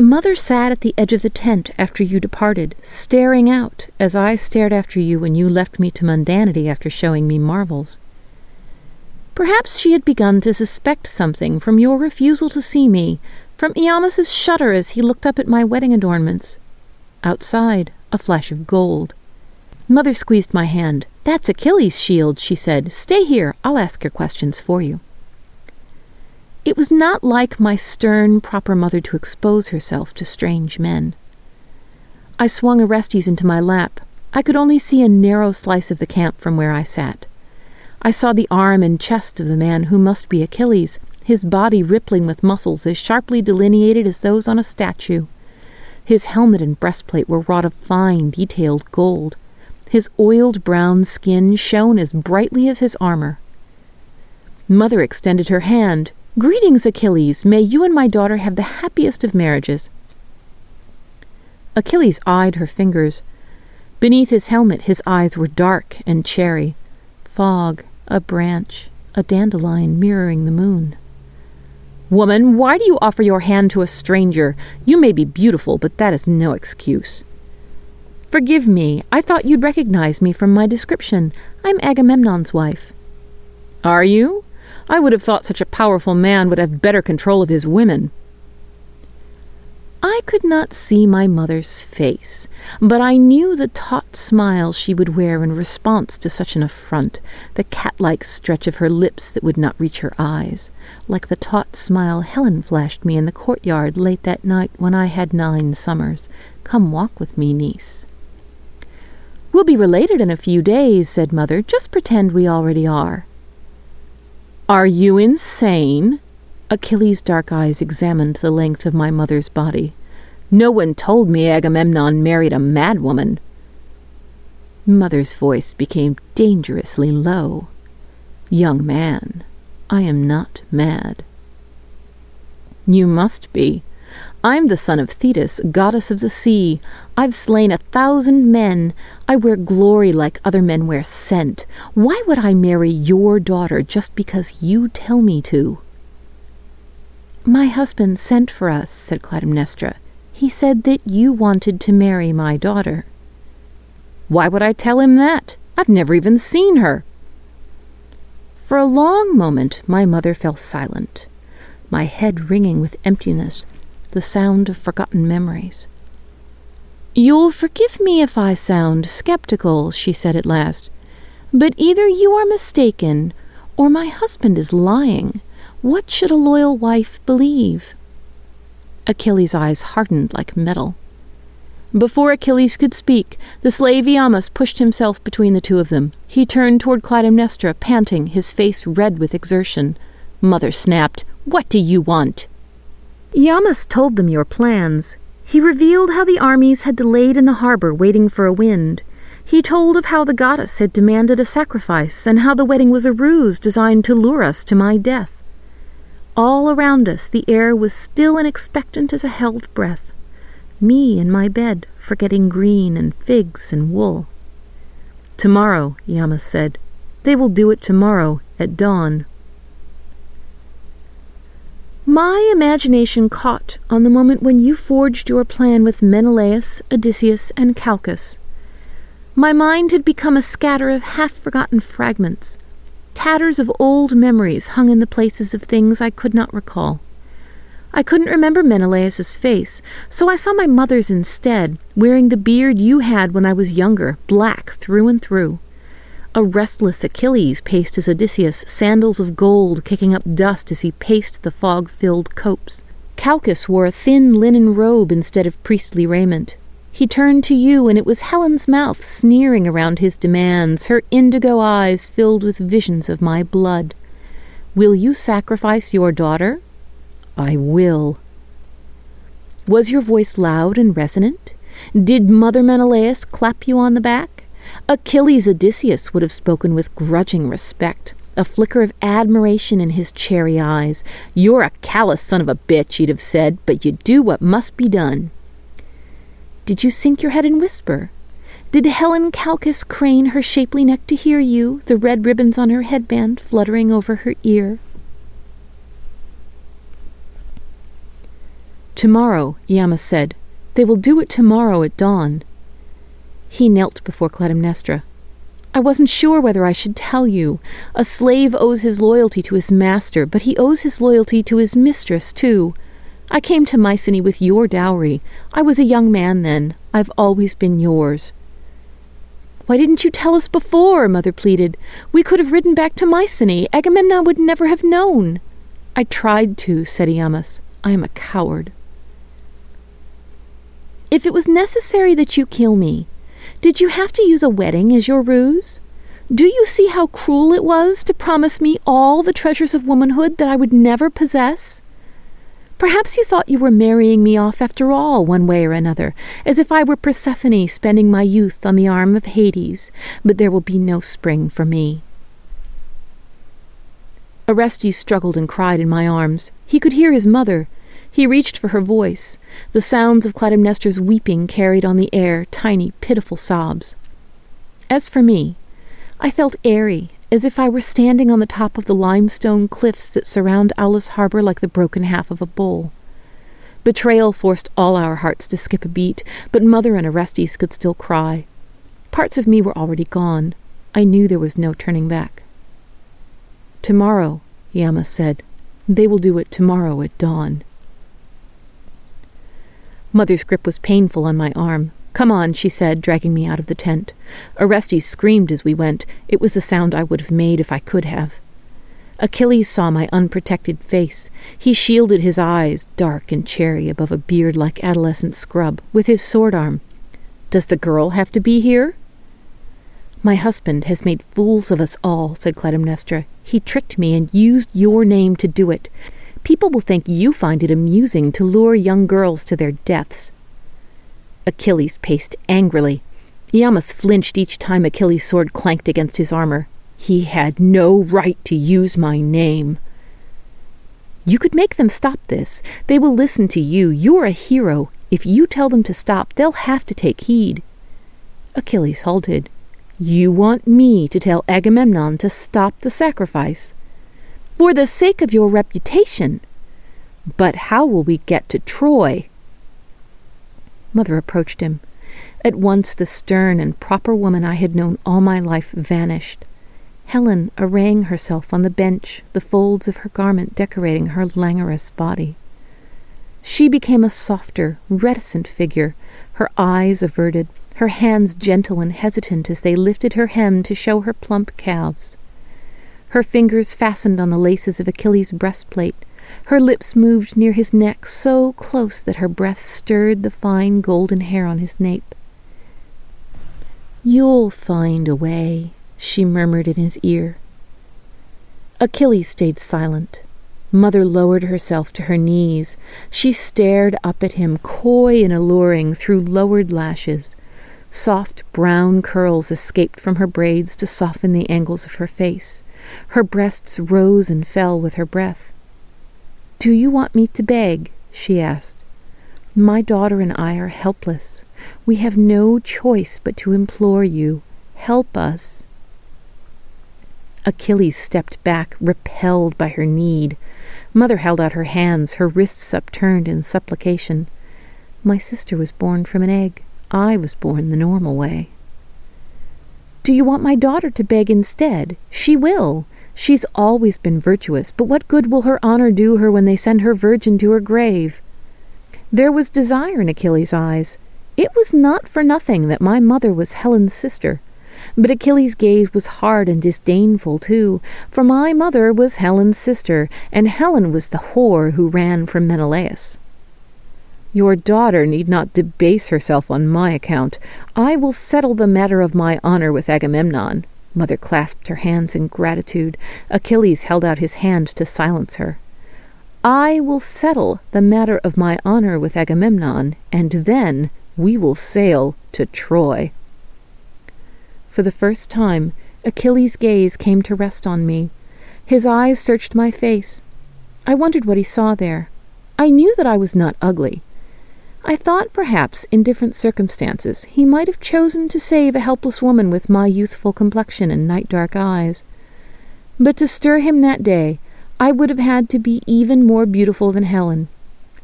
Mother sat at the edge of the tent after you departed, staring out as I stared after you when you left me to mundanity after showing me marvels. Perhaps she had begun to suspect something from your refusal to see me, from Iamos's shudder as he looked up at my wedding adornments. Outside, a flash of gold. Mother squeezed my hand. That's Achilles' shield, she said. Stay here. I'll ask your questions for you. It was not like my stern, proper mother to expose herself to strange men. I swung Orestes into my lap. I could only see a narrow slice of the camp from where I sat. I saw the arm and chest of the man who must be Achilles, his body rippling with muscles as sharply delineated as those on a statue. His helmet and breastplate were wrought of fine, detailed gold. His oiled brown skin shone as brightly as his armor. Mother extended her hand, Greetings, Achilles. May you and my daughter have the happiest of marriages. Achilles eyed her fingers. Beneath his helmet, his eyes were dark and cherry. Fog, a branch, a dandelion mirroring the moon. Woman, why do you offer your hand to a stranger? You may be beautiful, but that is no excuse. Forgive me. I thought you'd recognize me from my description. I'm Agamemnon's wife. Are you? I would have thought such a powerful man would have better control of his women. I could not see my mother's face, but I knew the taut smile she would wear in response to such an affront, the cat-like stretch of her lips that would not reach her eyes, like the taut smile Helen flashed me in the courtyard late that night when I had nine summers. Come walk with me, niece. We'll be related in a few days, said Mother. Just pretend we already are. Are you insane? Achilles' dark eyes examined the length of my mother's body. No one told me Agamemnon married a madwoman. Mother's voice became dangerously low. Young man, I am not mad. You must be. I'm the son of Thetis, goddess of the sea. I've slain a thousand men. I wear glory like other men wear scent. Why would I marry your daughter just because you tell me to? My husband sent for us, said Clytemnestra. He said that you wanted to marry my daughter. Why would I tell him that? I've never even seen her. For a long moment my mother fell silent, my head ringing with emptiness the sound of forgotten memories. You'll forgive me if I sound skeptical, she said at last, but either you are mistaken or my husband is lying. What should a loyal wife believe? Achilles' eyes hardened like metal. Before Achilles could speak, the slave Iamos pushed himself between the two of them. He turned toward Clytemnestra, panting, his face red with exertion. Mother snapped, What do you want? Iamos told them your plans. He revealed how the armies had delayed in the harbor waiting for a wind. He told of how the goddess had demanded a sacrifice and how the wedding was a ruse designed to lure us to my death. All around us the air was still and expectant as a held breath. Me in my bed, forgetting green and figs and wool. Tomorrow, Iamos said. They will do it tomorrow, at dawn. My imagination caught on the moment when you forged your plan with Menelaus, Odysseus, and Calchas. My mind had become a scatter of half forgotten fragments. Tatters of old memories hung in the places of things I could not recall. I couldn't remember Menelaus's face, so I saw my mother's instead, wearing the beard you had when I was younger, black through and through. A restless Achilles paced as Odysseus, sandals of gold kicking up dust as he paced the fog filled copse. Calchas wore a thin linen robe instead of priestly raiment. He turned to you, and it was Helen's mouth sneering around his demands, her indigo eyes filled with visions of my blood. Will you sacrifice your daughter? I will. Was your voice loud and resonant? Did Mother Menelaus clap you on the back? Achilles Odysseus would have spoken with grudging respect, a flicker of admiration in his cherry eyes. You're a callous son of a bitch, he'd have said, but you do what must be done. Did you sink your head and whisper? Did Helen Calchas crane her shapely neck to hear you, the red ribbons on her headband fluttering over her ear? Tomorrow, Yama said. They will do it tomorrow at dawn. He knelt before Clytemnestra. I wasn't sure whether I should tell you. A slave owes his loyalty to his master, but he owes his loyalty to his mistress, too. I came to Mycenae with your dowry. I was a young man then. I've always been yours. Why didn't you tell us before? Mother pleaded. We could have ridden back to Mycenae. Agamemnon would never have known. I tried to, said Iamos. I am a coward. If it was necessary that you kill me, did you have to use a wedding as your ruse? Do you see how cruel it was to promise me all the treasures of womanhood that I would never possess? Perhaps you thought you were marrying me off after all, one way or another, as if I were Persephone spending my youth on the arm of Hades, but there will be no spring for me. Orestes struggled and cried in my arms. He could hear his mother. He reached for her voice. The sounds of Clytemnestra's weeping carried on the air tiny, pitiful sobs. As for me, I felt airy as if I were standing on the top of the limestone cliffs that surround Aulis Harbor like the broken half of a bowl. Betrayal forced all our hearts to skip a beat, but Mother and Orestes could still cry. Parts of me were already gone. I knew there was no turning back. Tomorrow, Yama said. They will do it tomorrow at dawn. Mother's grip was painful on my arm. Come on, she said, dragging me out of the tent. Orestes screamed as we went. It was the sound I would have made if I could have. Achilles saw my unprotected face. He shielded his eyes, dark and cherry above a beard like adolescent scrub, with his sword arm. Does the girl have to be here? My husband has made fools of us all, said Clytemnestra. He tricked me and used your name to do it. People will think you find it amusing to lure young girls to their deaths. Achilles paced angrily. Iamos flinched each time Achilles' sword clanked against his armor. He had no right to use my name. You could make them stop this. They will listen to you. You're a hero. If you tell them to stop, they'll have to take heed. Achilles halted. You want me to tell Agamemnon to stop the sacrifice? For the sake of your reputation. But how will we get to Troy? Mother approached him. At once the stern and proper woman I had known all my life vanished. Helen arraying herself on the bench, the folds of her garment decorating her languorous body. She became a softer, reticent figure, her eyes averted, her hands gentle and hesitant as they lifted her hem to show her plump calves. Her fingers fastened on the laces of Achilles' breastplate, her lips moved near his neck so close that her breath stirred the fine golden hair on his nape. You'll find a way, she murmured in his ear. Achilles stayed silent. Mother lowered herself to her knees. She stared up at him, coy and alluring, through lowered lashes. Soft brown curls escaped from her braids to soften the angles of her face. Her breasts rose and fell with her breath. Do you want me to beg? she asked. My daughter and I are helpless. We have no choice but to implore you. Help us. Achilles stepped back, repelled by her need. Mother held out her hands, her wrists upturned in supplication. My sister was born from an egg. I was born the normal way. Do you want my daughter to beg instead? She will. She's always been virtuous, but what good will her honor do her when they send her virgin to her grave? There was desire in Achilles' eyes. It was not for nothing that my mother was Helen's sister. But Achilles' gaze was hard and disdainful, too, for my mother was Helen's sister, and Helen was the whore who ran from Menelaus. Your daughter need not debase herself on my account. I will settle the matter of my honor with Agamemnon. Mother clasped her hands in gratitude. Achilles held out his hand to silence her. I will settle the matter of my honor with Agamemnon, and then We will sail to Troy. For the first time, Achilles' gaze came to rest on me. His eyes searched my face. I wondered what he saw there. I knew that I was not ugly. I thought perhaps, in different circumstances, he might have chosen to save a helpless woman with my youthful complexion and night dark eyes. But to stir him that day, I would have had to be even more beautiful than Helen.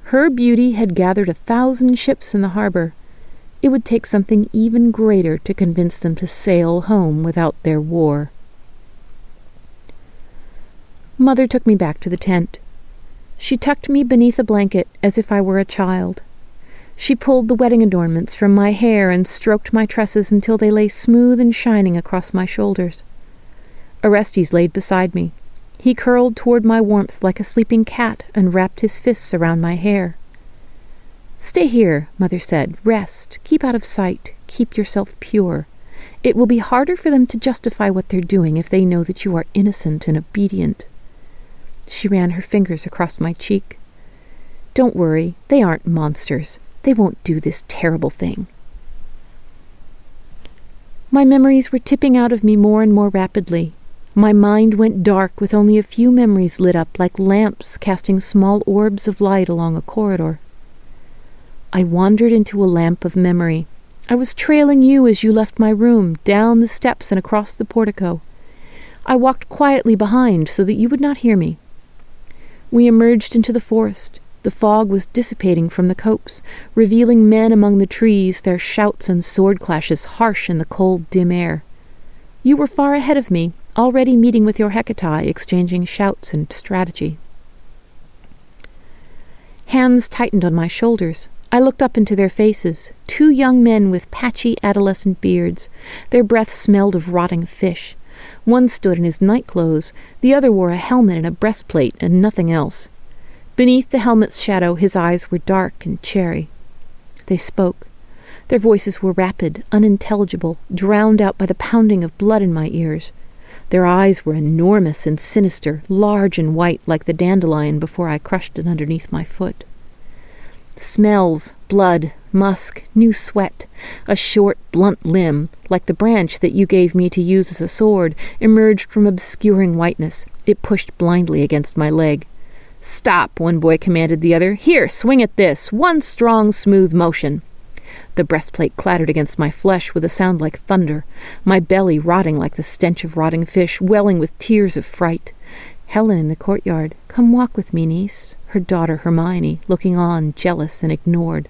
Her beauty had gathered a thousand ships in the harbor. It would take something even greater to convince them to sail home without their war. Mother took me back to the tent. She tucked me beneath a blanket as if I were a child. She pulled the wedding adornments from my hair and stroked my tresses until they lay smooth and shining across my shoulders. Orestes laid beside me. He curled toward my warmth like a sleeping cat and wrapped his fists around my hair. Stay here, Mother said. Rest. Keep out of sight. Keep yourself pure. It will be harder for them to justify what they're doing if they know that you are innocent and obedient. She ran her fingers across my cheek. Don't worry, they aren't monsters. They won't do this terrible thing. My memories were tipping out of me more and more rapidly. My mind went dark with only a few memories lit up like lamps casting small orbs of light along a corridor. I wandered into a lamp of memory. I was trailing you as you left my room, down the steps and across the portico. I walked quietly behind so that you would not hear me. We emerged into the forest. The fog was dissipating from the copse, revealing men among the trees, their shouts and sword clashes harsh in the cold, dim air. You were far ahead of me, already meeting with your Hecate, exchanging shouts and strategy. Hands tightened on my shoulders. I looked up into their faces, two young men with patchy adolescent beards. Their breath smelled of rotting fish. One stood in his night clothes, the other wore a helmet and a breastplate and nothing else. Beneath the helmet's shadow, his eyes were dark and cherry. They spoke. Their voices were rapid, unintelligible, drowned out by the pounding of blood in my ears. Their eyes were enormous and sinister, large and white like the dandelion before I crushed it underneath my foot. Smells, blood, musk, new sweat, a short, blunt limb, like the branch that you gave me to use as a sword, emerged from obscuring whiteness. It pushed blindly against my leg. Stop, one boy commanded the other. Here, swing at this. One strong, smooth motion. The breastplate clattered against my flesh with a sound like thunder, my belly rotting like the stench of rotting fish, welling with tears of fright. Helen in the courtyard. Come walk with me, niece. Her daughter Hermione, looking on, jealous and ignored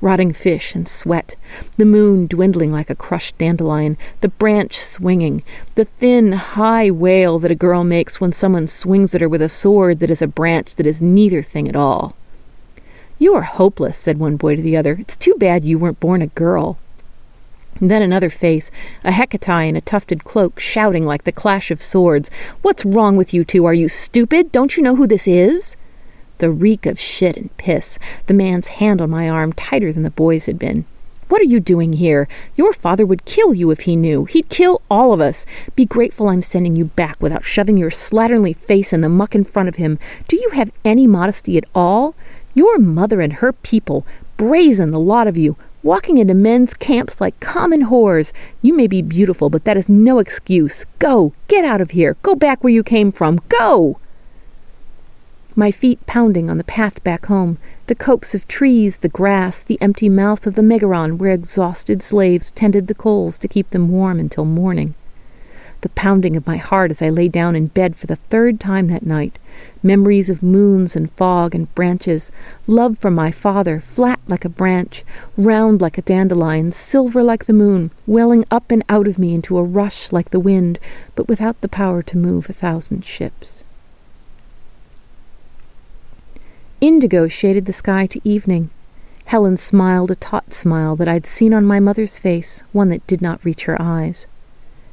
rotting fish and sweat, the moon dwindling like a crushed dandelion, the branch swinging, the thin, high wail that a girl makes when someone swings at her with a sword that is a branch that is neither thing at all. You are hopeless, said one boy to the other. It's too bad you weren't born a girl. And then another face, a Hecate in a tufted cloak, shouting like the clash of swords. What's wrong with you two? Are you stupid? Don't you know who this is? The reek of shit and piss, the man's hand on my arm tighter than the boy's had been. What are you doing here? Your father would kill you if he knew. He'd kill all of us. Be grateful I'm sending you back without shoving your slatternly face in the muck in front of him. Do you have any modesty at all? Your mother and her people, brazen the lot of you, walking into men's camps like common whores. You may be beautiful, but that is no excuse. Go, get out of here. Go back where you came from. Go! My feet pounding on the path back home, the copse of trees, the grass, the empty mouth of the Megaron where exhausted slaves tended the coals to keep them warm until morning. The pounding of my heart as I lay down in bed for the third time that night, memories of moons and fog and branches, love for my father, flat like a branch, round like a dandelion, silver like the moon, welling up and out of me into a rush like the wind, but without the power to move a thousand ships. Indigo shaded the sky to evening. Helen smiled a taut smile that I'd seen on my mother's face, one that did not reach her eyes.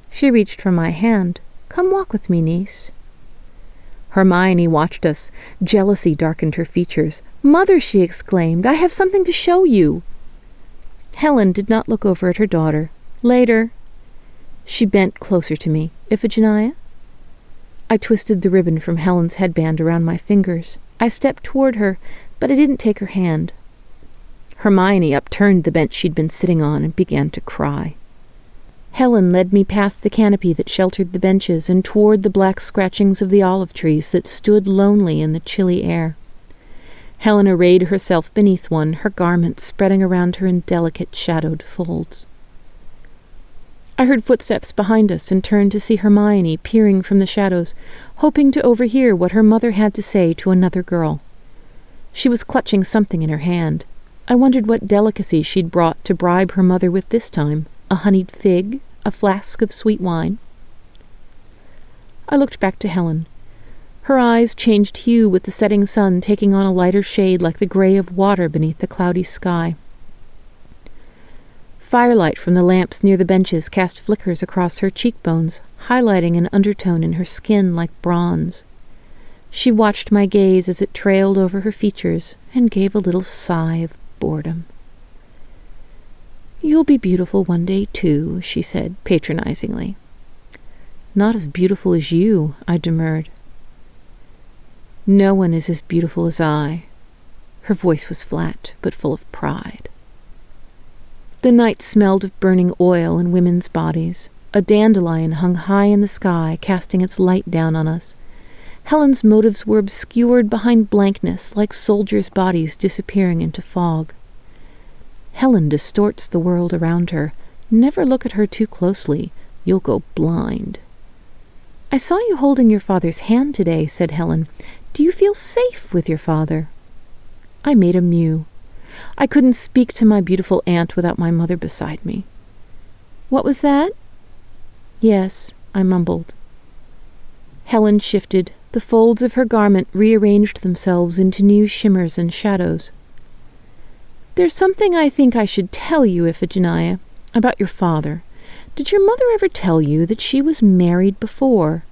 She reached for my hand. Come walk with me, niece. Hermione watched us. Jealousy darkened her features. Mother, she exclaimed, I have something to show you. Helen did not look over at her daughter. Later. She bent closer to me. Iphigenia? I twisted the ribbon from Helen's headband around my fingers. I stepped toward her, but I didn't take her hand. Hermione upturned the bench she'd been sitting on and began to cry. Helen led me past the canopy that sheltered the benches and toward the black scratchings of the olive trees that stood lonely in the chilly air. Helen arrayed herself beneath one, her garments spreading around her in delicate shadowed folds. I heard footsteps behind us and turned to see Hermione peering from the shadows, hoping to overhear what her mother had to say to another girl. She was clutching something in her hand. I wondered what delicacy she'd brought to bribe her mother with this time a honeyed fig, a flask of sweet wine. I looked back to Helen. Her eyes changed hue with the setting sun taking on a lighter shade like the gray of water beneath the cloudy sky. Firelight from the lamps near the benches cast flickers across her cheekbones, highlighting an undertone in her skin like bronze. She watched my gaze as it trailed over her features and gave a little sigh of boredom. You'll be beautiful one day, too, she said patronizingly. Not as beautiful as you, I demurred. No one is as beautiful as I. Her voice was flat, but full of pride. The night smelled of burning oil and women's bodies. A dandelion hung high in the sky, casting its light down on us. Helen's motives were obscured behind blankness, like soldiers' bodies disappearing into fog. Helen distorts the world around her. Never look at her too closely. You'll go blind. I saw you holding your father's hand today, said Helen. Do you feel safe with your father? I made a mew. I couldn't speak to my beautiful aunt without my mother beside me. What was that? Yes, I mumbled. Helen shifted. The folds of her garment rearranged themselves into new shimmers and shadows. There's something I think I should tell you, Iphigenia, about your father. Did your mother ever tell you that she was married before?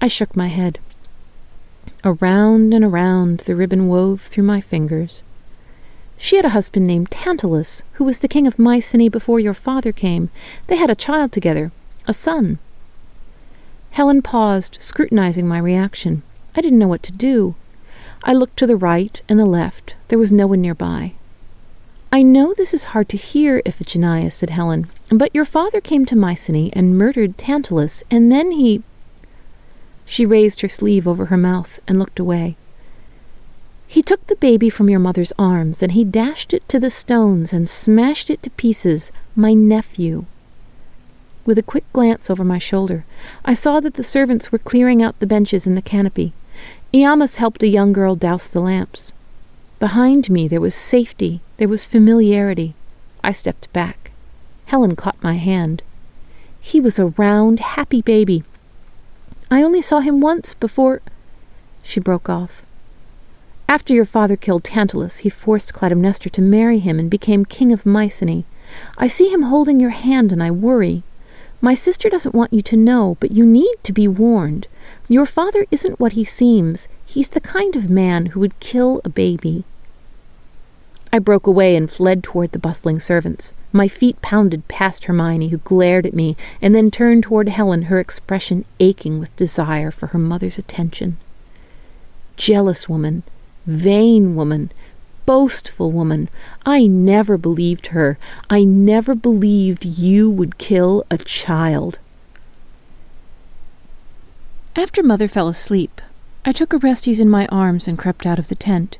I shook my head. Around and around the ribbon wove through my fingers. She had a husband named Tantalus, who was the king of Mycenae before your father came. They had a child together, a son. Helen paused, scrutinizing my reaction. I didn't know what to do. I looked to the right and the left. There was no one nearby. I know this is hard to hear, Iphigenia, said Helen, but your father came to Mycenae and murdered Tantalus, and then he she raised her sleeve over her mouth and looked away. He took the baby from your mother's arms, and he dashed it to the stones and smashed it to pieces, my nephew. With a quick glance over my shoulder, I saw that the servants were clearing out the benches in the canopy. Iamus helped a young girl douse the lamps. Behind me there was safety, there was familiarity. I stepped back. Helen caught my hand. He was a round, happy baby, I only saw him once before. She broke off. After your father killed Tantalus, he forced Clytemnestra to marry him and became king of Mycenae. I see him holding your hand and I worry. My sister doesn't want you to know, but you need to be warned. Your father isn't what he seems. He's the kind of man who would kill a baby. I broke away and fled toward the bustling servants. My feet pounded past Hermione, who glared at me, and then turned toward Helen, her expression aching with desire for her mother's attention. Jealous woman, vain woman, boastful woman, I never believed her. I never believed you would kill a child. After Mother fell asleep, I took Orestes in my arms and crept out of the tent.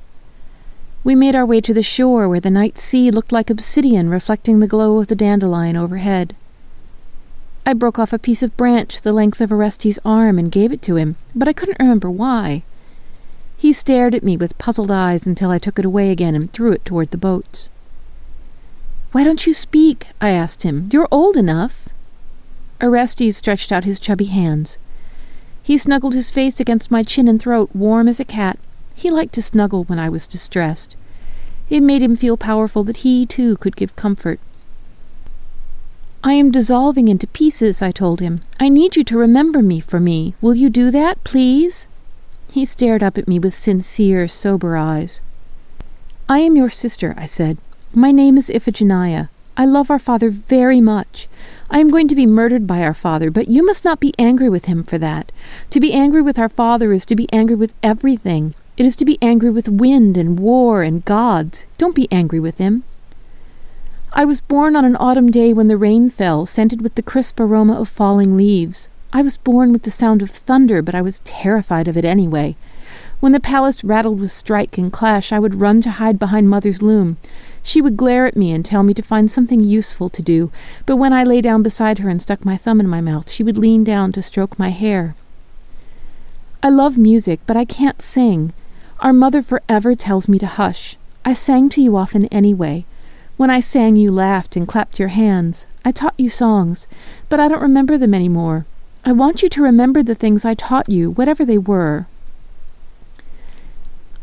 We made our way to the shore where the night sea looked like obsidian reflecting the glow of the dandelion overhead. I broke off a piece of branch the length of Orestes' arm and gave it to him, but I couldn't remember why. He stared at me with puzzled eyes until I took it away again and threw it toward the boats. Why don't you speak? I asked him. You're old enough. Orestes stretched out his chubby hands. He snuggled his face against my chin and throat, warm as a cat, he liked to snuggle when I was distressed. It made him feel powerful that he, too, could give comfort. I am dissolving into pieces, I told him. I need you to remember me for me. Will you do that, please? He stared up at me with sincere, sober eyes. I am your sister, I said. My name is Iphigenia. I love our father very much. I am going to be murdered by our father, but you must not be angry with him for that. To be angry with our father is to be angry with everything. It is to be angry with wind and war and gods. Don't be angry with him. I was born on an autumn day when the rain fell, scented with the crisp aroma of falling leaves. I was born with the sound of thunder, but I was terrified of it anyway. When the palace rattled with strike and clash, I would run to hide behind mother's loom. She would glare at me and tell me to find something useful to do, but when I lay down beside her and stuck my thumb in my mouth, she would lean down to stroke my hair. I love music, but I can't sing. Our mother forever tells me to hush. I sang to you often anyway. When I sang, you laughed and clapped your hands. I taught you songs, but I don't remember them any more. I want you to remember the things I taught you, whatever they were.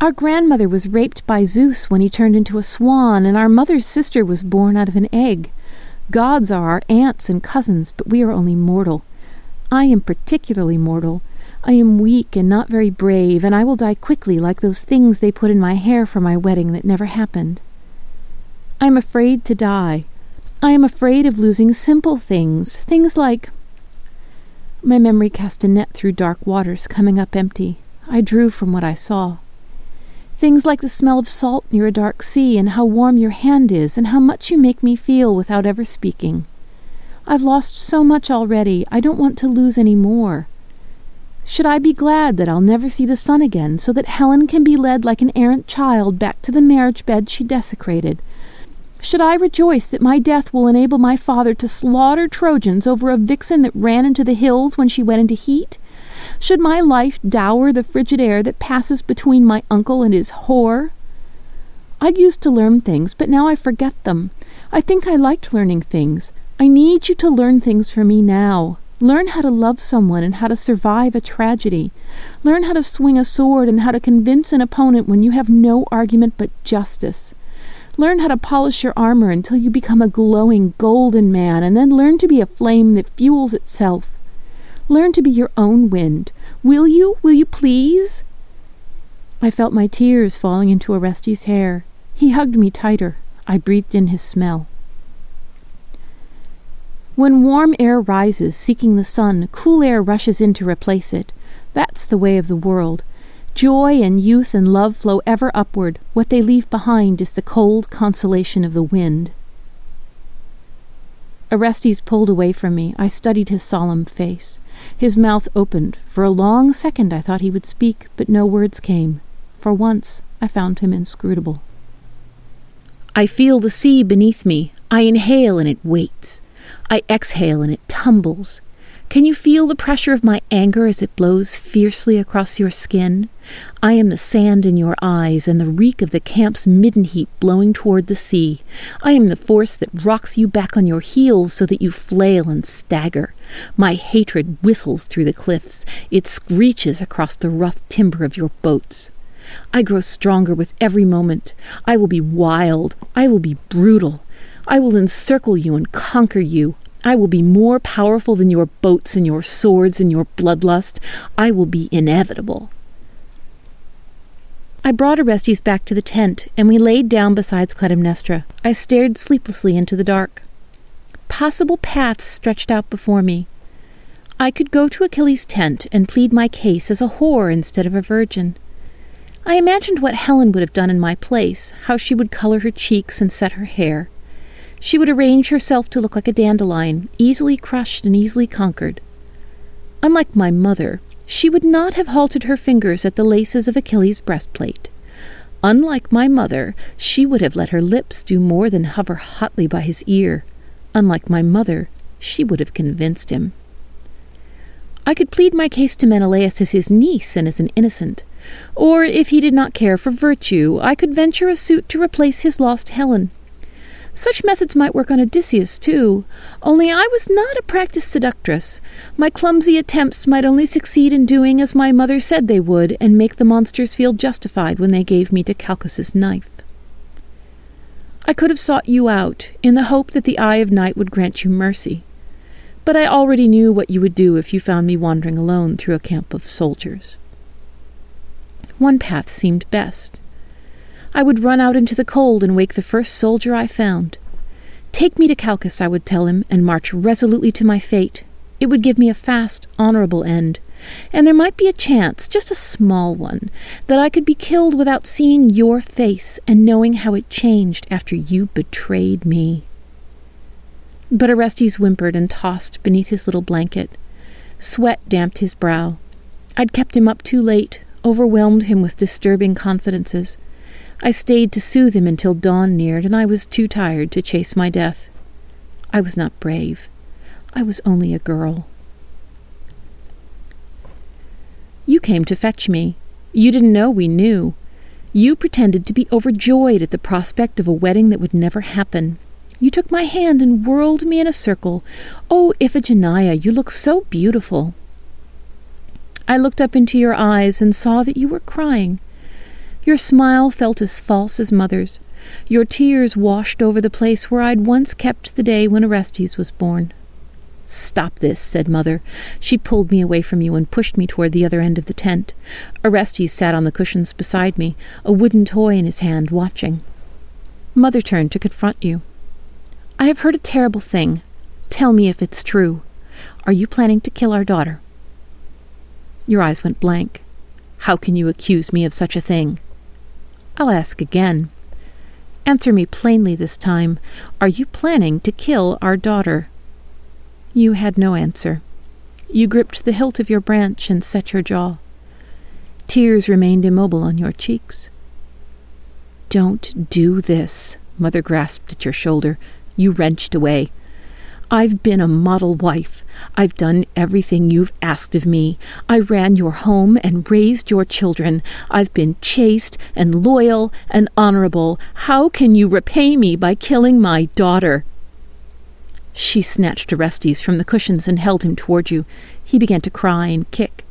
Our grandmother was raped by Zeus when he turned into a swan, and our mother's sister was born out of an egg. Gods are our aunts and cousins, but we are only mortal. I am particularly mortal. I am weak and not very brave, and I will die quickly like those things they put in my hair for my wedding that never happened. I am afraid to die. I am afraid of losing simple things, things like. My memory cast a net through dark waters, coming up empty. I drew from what I saw. Things like the smell of salt near a dark sea, and how warm your hand is, and how much you make me feel without ever speaking. I've lost so much already, I don't want to lose any more. Should I be glad that I'll never see the sun again, so that Helen can be led like an errant child back to the marriage bed she desecrated, should I rejoice that my death will enable my father to slaughter Trojans over a vixen that ran into the hills when she went into heat? Should my life dower the frigid air that passes between my uncle and his whore? I used to learn things, but now I forget them. I think I liked learning things. I need you to learn things for me now. Learn how to love someone and how to survive a tragedy. Learn how to swing a sword and how to convince an opponent when you have no argument but justice. Learn how to polish your armor until you become a glowing golden man, and then learn to be a flame that fuels itself. Learn to be your own wind. Will you? Will you please? I felt my tears falling into Orestes' hair. He hugged me tighter. I breathed in his smell. When warm air rises, seeking the sun, cool air rushes in to replace it. That's the way of the world. Joy and youth and love flow ever upward. What they leave behind is the cold consolation of the wind. Orestes pulled away from me. I studied his solemn face. His mouth opened. For a long second I thought he would speak, but no words came. For once I found him inscrutable. I feel the sea beneath me. I inhale and it waits. I exhale and it tumbles. Can you feel the pressure of my anger as it blows fiercely across your skin? I am the sand in your eyes and the reek of the camp's midden heat blowing toward the sea. I am the force that rocks you back on your heels so that you flail and stagger. My hatred whistles through the cliffs. It screeches across the rough timber of your boats. I grow stronger with every moment. I will be wild. I will be brutal. I will encircle you and conquer you. I will be more powerful than your boats and your swords and your bloodlust. I will be inevitable. I brought Orestes back to the tent, and we laid down beside Clytemnestra. I stared sleeplessly into the dark. Possible paths stretched out before me. I could go to Achilles' tent and plead my case as a whore instead of a virgin. I imagined what Helen would have done in my place, how she would color her cheeks and set her hair. She would arrange herself to look like a dandelion, easily crushed and easily conquered. Unlike my mother, she would not have halted her fingers at the laces of Achilles' breastplate. Unlike my mother, she would have let her lips do more than hover hotly by his ear. Unlike my mother, she would have convinced him. I could plead my case to Menelaus as his niece and as an innocent. Or, if he did not care for virtue, I could venture a suit to replace his lost Helen. Such methods might work on Odysseus, too, only I was not a practiced seductress. My clumsy attempts might only succeed in doing as my mother said they would, and make the monsters feel justified when they gave me to Calchas's knife. I could have sought you out, in the hope that the eye of night would grant you mercy. But I already knew what you would do if you found me wandering alone through a camp of soldiers. One path seemed best. I would run out into the cold and wake the first soldier I found. Take me to Calchas, I would tell him, and march resolutely to my fate. It would give me a fast, honorable end. and there might be a chance, just a small one, that I could be killed without seeing your face and knowing how it changed after you betrayed me. But Orestes whimpered and tossed beneath his little blanket. Sweat damped his brow. I'd kept him up too late, overwhelmed him with disturbing confidences. I stayed to soothe him until dawn neared, and I was too tired to chase my death. I was not brave. I was only a girl. You came to fetch me. You didn't know we knew. You pretended to be overjoyed at the prospect of a wedding that would never happen. You took my hand and whirled me in a circle. Oh, Iphigenia, you look so beautiful. I looked up into your eyes and saw that you were crying. Your smile felt as false as mother's. Your tears washed over the place where I'd once kept the day when Orestes was born. Stop this, said Mother. She pulled me away from you and pushed me toward the other end of the tent. Orestes sat on the cushions beside me, a wooden toy in his hand, watching. Mother turned to confront you. I have heard a terrible thing. Tell me if it's true. Are you planning to kill our daughter? Your eyes went blank. How can you accuse me of such a thing? I'll ask again. Answer me plainly this time. Are you planning to kill our daughter? You had no answer. You gripped the hilt of your branch and set your jaw. Tears remained immobile on your cheeks. Don't do this, Mother grasped at your shoulder. You wrenched away. I've been a model wife. I've done everything you've asked of me. I ran your home and raised your children. I've been chaste and loyal and honorable. How can you repay me by killing my daughter? She snatched Orestes from the cushions and held him toward you. He began to cry and kick.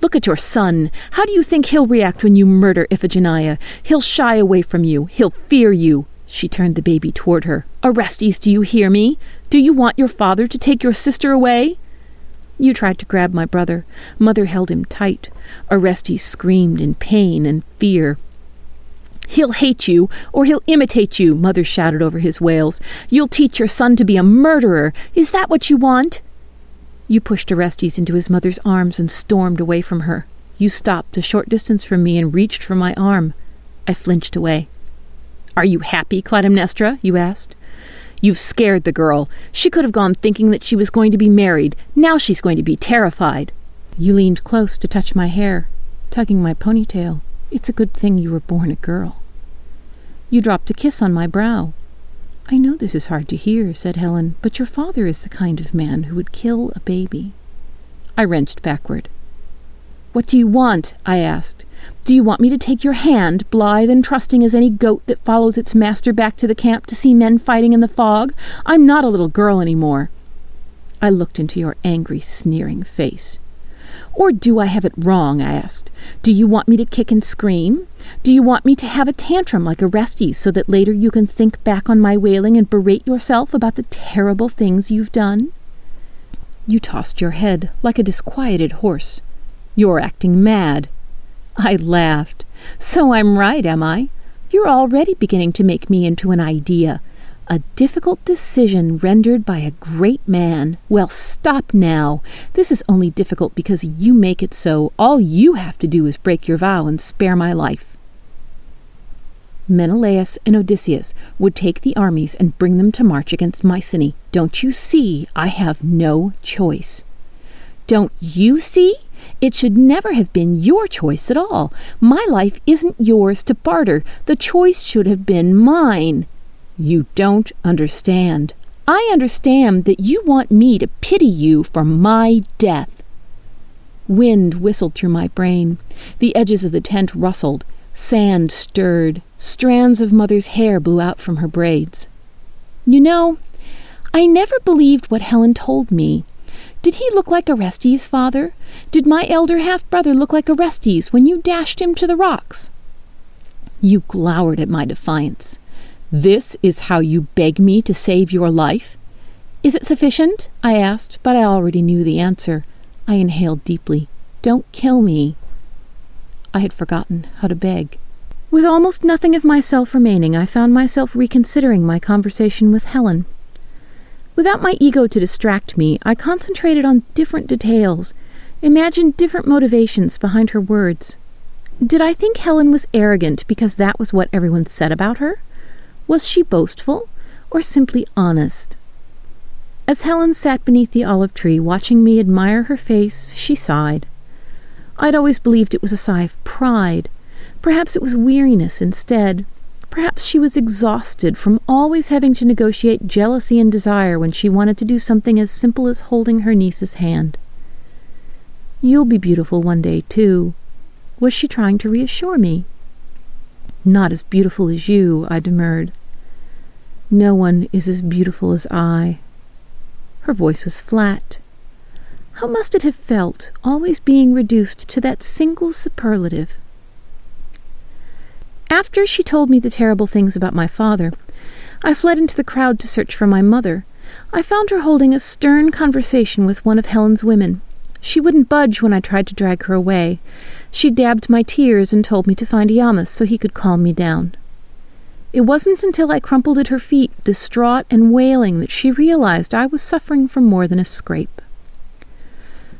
Look at your son. How do you think he'll react when you murder Iphigenia? He'll shy away from you. He'll fear you. She turned the baby toward her. Orestes, do you hear me? Do you want your father to take your sister away? You tried to grab my brother. Mother held him tight. Orestes screamed in pain and fear. He'll hate you, or he'll imitate you, Mother shouted over his wails. You'll teach your son to be a murderer. Is that what you want? You pushed Orestes into his mother's arms and stormed away from her. You stopped a short distance from me and reached for my arm. I flinched away. Are you happy, Clytemnestra? you asked. You've scared the girl. She could have gone thinking that she was going to be married. Now she's going to be terrified. You leaned close to touch my hair, tugging my ponytail. It's a good thing you were born a girl. You dropped a kiss on my brow. I know this is hard to hear, said Helen, but your father is the kind of man who would kill a baby. I wrenched backward. What do you want? I asked. Do you want me to take your hand, blithe and trusting as any goat that follows its master back to the camp to see men fighting in the fog? I'm not a little girl any more. I looked into your angry, sneering face. Or do I have it wrong? I asked. Do you want me to kick and scream? Do you want me to have a tantrum like Orestes so that later you can think back on my wailing and berate yourself about the terrible things you've done? You tossed your head like a disquieted horse. You're acting mad. I laughed. So I'm right, am I? You're already beginning to make me into an idea. A difficult decision rendered by a great man. Well, stop now. This is only difficult because you make it so. All you have to do is break your vow and spare my life. Menelaus and Odysseus would take the armies and bring them to march against Mycenae. Don't you see? I have no choice. Don't you see? It should never have been your choice at all. My life isn't yours to barter. The choice should have been mine. You don't understand. I understand that you want me to pity you for my death. Wind whistled through my brain. The edges of the tent rustled. Sand stirred. Strands of Mother's hair blew out from her braids. You know, I never believed what Helen told me. Did he look like Orestes, father? Did my elder half brother look like Orestes when you dashed him to the rocks? You glowered at my defiance. This is how you beg me to save your life? Is it sufficient? I asked, but I already knew the answer. I inhaled deeply. Don't kill me. I had forgotten how to beg. With almost nothing of myself remaining, I found myself reconsidering my conversation with Helen. Without my ego to distract me, I concentrated on different details. imagined different motivations behind her words. Did I think Helen was arrogant because that was what everyone said about her? Was she boastful, or simply honest? As Helen sat beneath the olive tree watching me admire her face, she sighed. I'd always believed it was a sigh of pride. Perhaps it was weariness instead. Perhaps she was exhausted from always having to negotiate jealousy and desire when she wanted to do something as simple as holding her niece's hand. You'll be beautiful one day, too. Was she trying to reassure me? Not as beautiful as you, I demurred. No one is as beautiful as I. Her voice was flat. How must it have felt, always being reduced to that single superlative? After she told me the terrible things about my father, I fled into the crowd to search for my mother. I found her holding a stern conversation with one of Helen's women. She wouldn't budge when I tried to drag her away. She dabbed my tears and told me to find Iamos so he could calm me down. It wasn't until I crumpled at her feet, distraught and wailing, that she realized I was suffering from more than a scrape.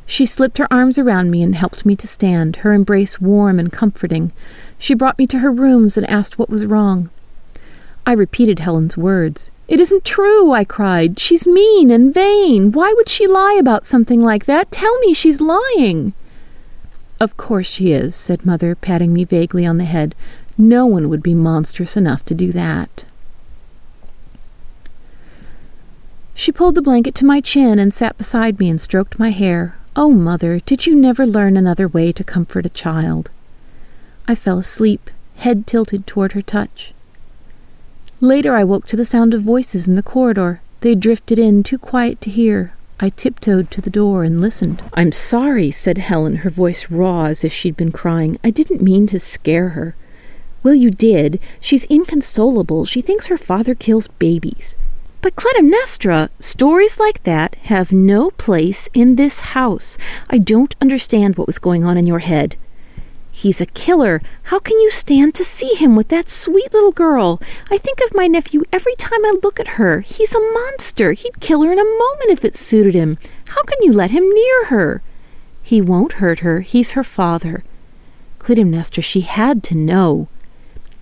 She slipped her arms around me and helped me to stand, her embrace warm and comforting. She brought me to her rooms and asked what was wrong. I repeated Helen's words. It isn't true, I cried. She's mean and vain. Why would she lie about something like that? Tell me she's lying. Of course she is, said Mother, patting me vaguely on the head. No one would be monstrous enough to do that. She pulled the blanket to my chin and sat beside me and stroked my hair. Oh, Mother, did you never learn another way to comfort a child? I fell asleep, head tilted toward her touch. Later I woke to the sound of voices in the corridor. They drifted in, too quiet to hear. I tiptoed to the door and listened. I'm sorry, said Helen, her voice raw as if she'd been crying. I didn't mean to scare her. Well, you did. She's inconsolable. She thinks her father kills babies. But Clytemnestra, stories like that have no place in this house. I don't understand what was going on in your head. He's a killer. How can you stand to see him with that sweet little girl? I think of my nephew every time I look at her. He's a monster. He'd kill her in a moment if it suited him. How can you let him near her? He won't hurt her. He's her father. Clytemnestra, she had to know.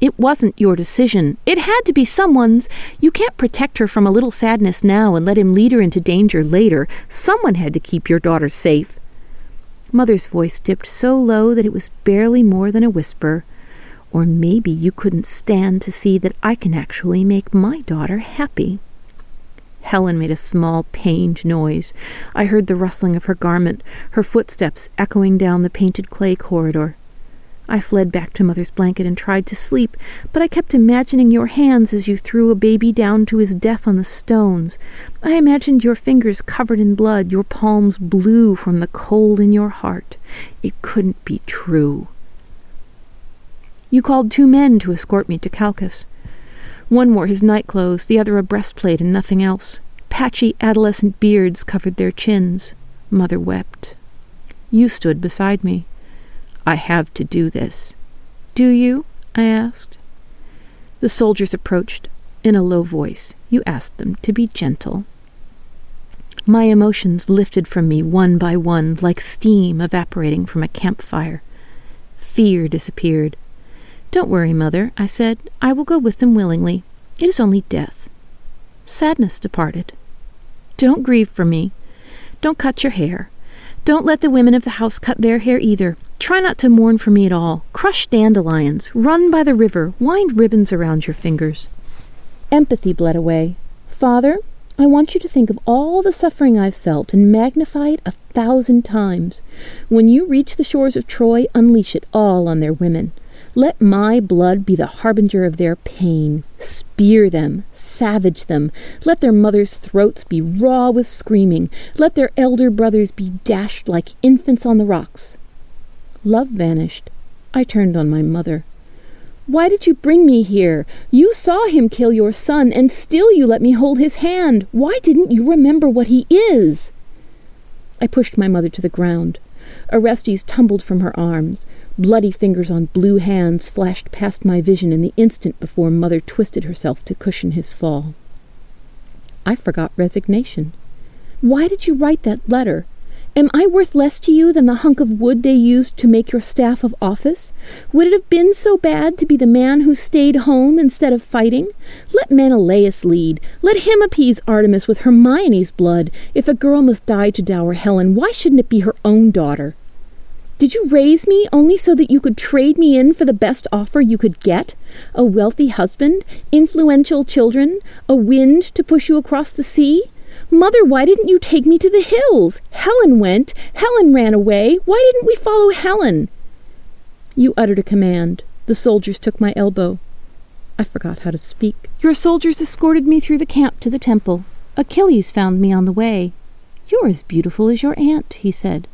It wasn't your decision. It had to be someone's. You can't protect her from a little sadness now and let him lead her into danger later. Someone had to keep your daughter safe. Mother's voice dipped so low that it was barely more than a whisper. Or maybe you couldn't stand to see that I can actually make my daughter happy. Helen made a small, pained noise. I heard the rustling of her garment, her footsteps echoing down the painted clay corridor. I fled back to Mother's blanket and tried to sleep, but I kept imagining your hands as you threw a baby down to his death on the stones. I imagined your fingers covered in blood, your palms blue from the cold in your heart. It couldn't be true. You called two men to escort me to Calchas. One wore his nightclothes, the other a breastplate and nothing else. Patchy adolescent beards covered their chins. Mother wept. You stood beside me. I have to do this. Do you? I asked. The soldiers approached. In a low voice, you asked them to be gentle. My emotions lifted from me one by one like steam evaporating from a campfire. Fear disappeared. Don't worry, mother, I said. I will go with them willingly. It is only death. Sadness departed. Don't grieve for me. Don't cut your hair. Don't let the women of the house cut their hair either. Try not to mourn for me at all. Crush dandelions. Run by the river. Wind ribbons around your fingers. Empathy bled away. Father, I want you to think of all the suffering I've felt and magnify it a thousand times. When you reach the shores of Troy, unleash it all on their women. Let my blood be the harbinger of their pain. Spear them, savage them. Let their mothers' throats be raw with screaming. Let their elder brothers be dashed like infants on the rocks. Love vanished. I turned on my mother. Why did you bring me here? You saw him kill your son, and still you let me hold his hand. Why didn't you remember what he is? I pushed my mother to the ground. Orestes tumbled from her arms. Bloody fingers on blue hands flashed past my vision in the instant before Mother twisted herself to cushion his fall. I forgot resignation. Why did you write that letter? Am I worth less to you than the hunk of wood they used to make your staff of office? Would it have been so bad to be the man who stayed home instead of fighting? Let Menelaus lead. Let him appease Artemis with Hermione's blood. If a girl must die to dower Helen, why shouldn't it be her own daughter? Did you raise me only so that you could trade me in for the best offer you could get? A wealthy husband, influential children, a wind to push you across the sea? Mother, why didn't you take me to the hills? Helen went. Helen ran away. Why didn't we follow Helen? You uttered a command. The soldiers took my elbow. I forgot how to speak. Your soldiers escorted me through the camp to the temple. Achilles found me on the way. You're as beautiful as your aunt, he said.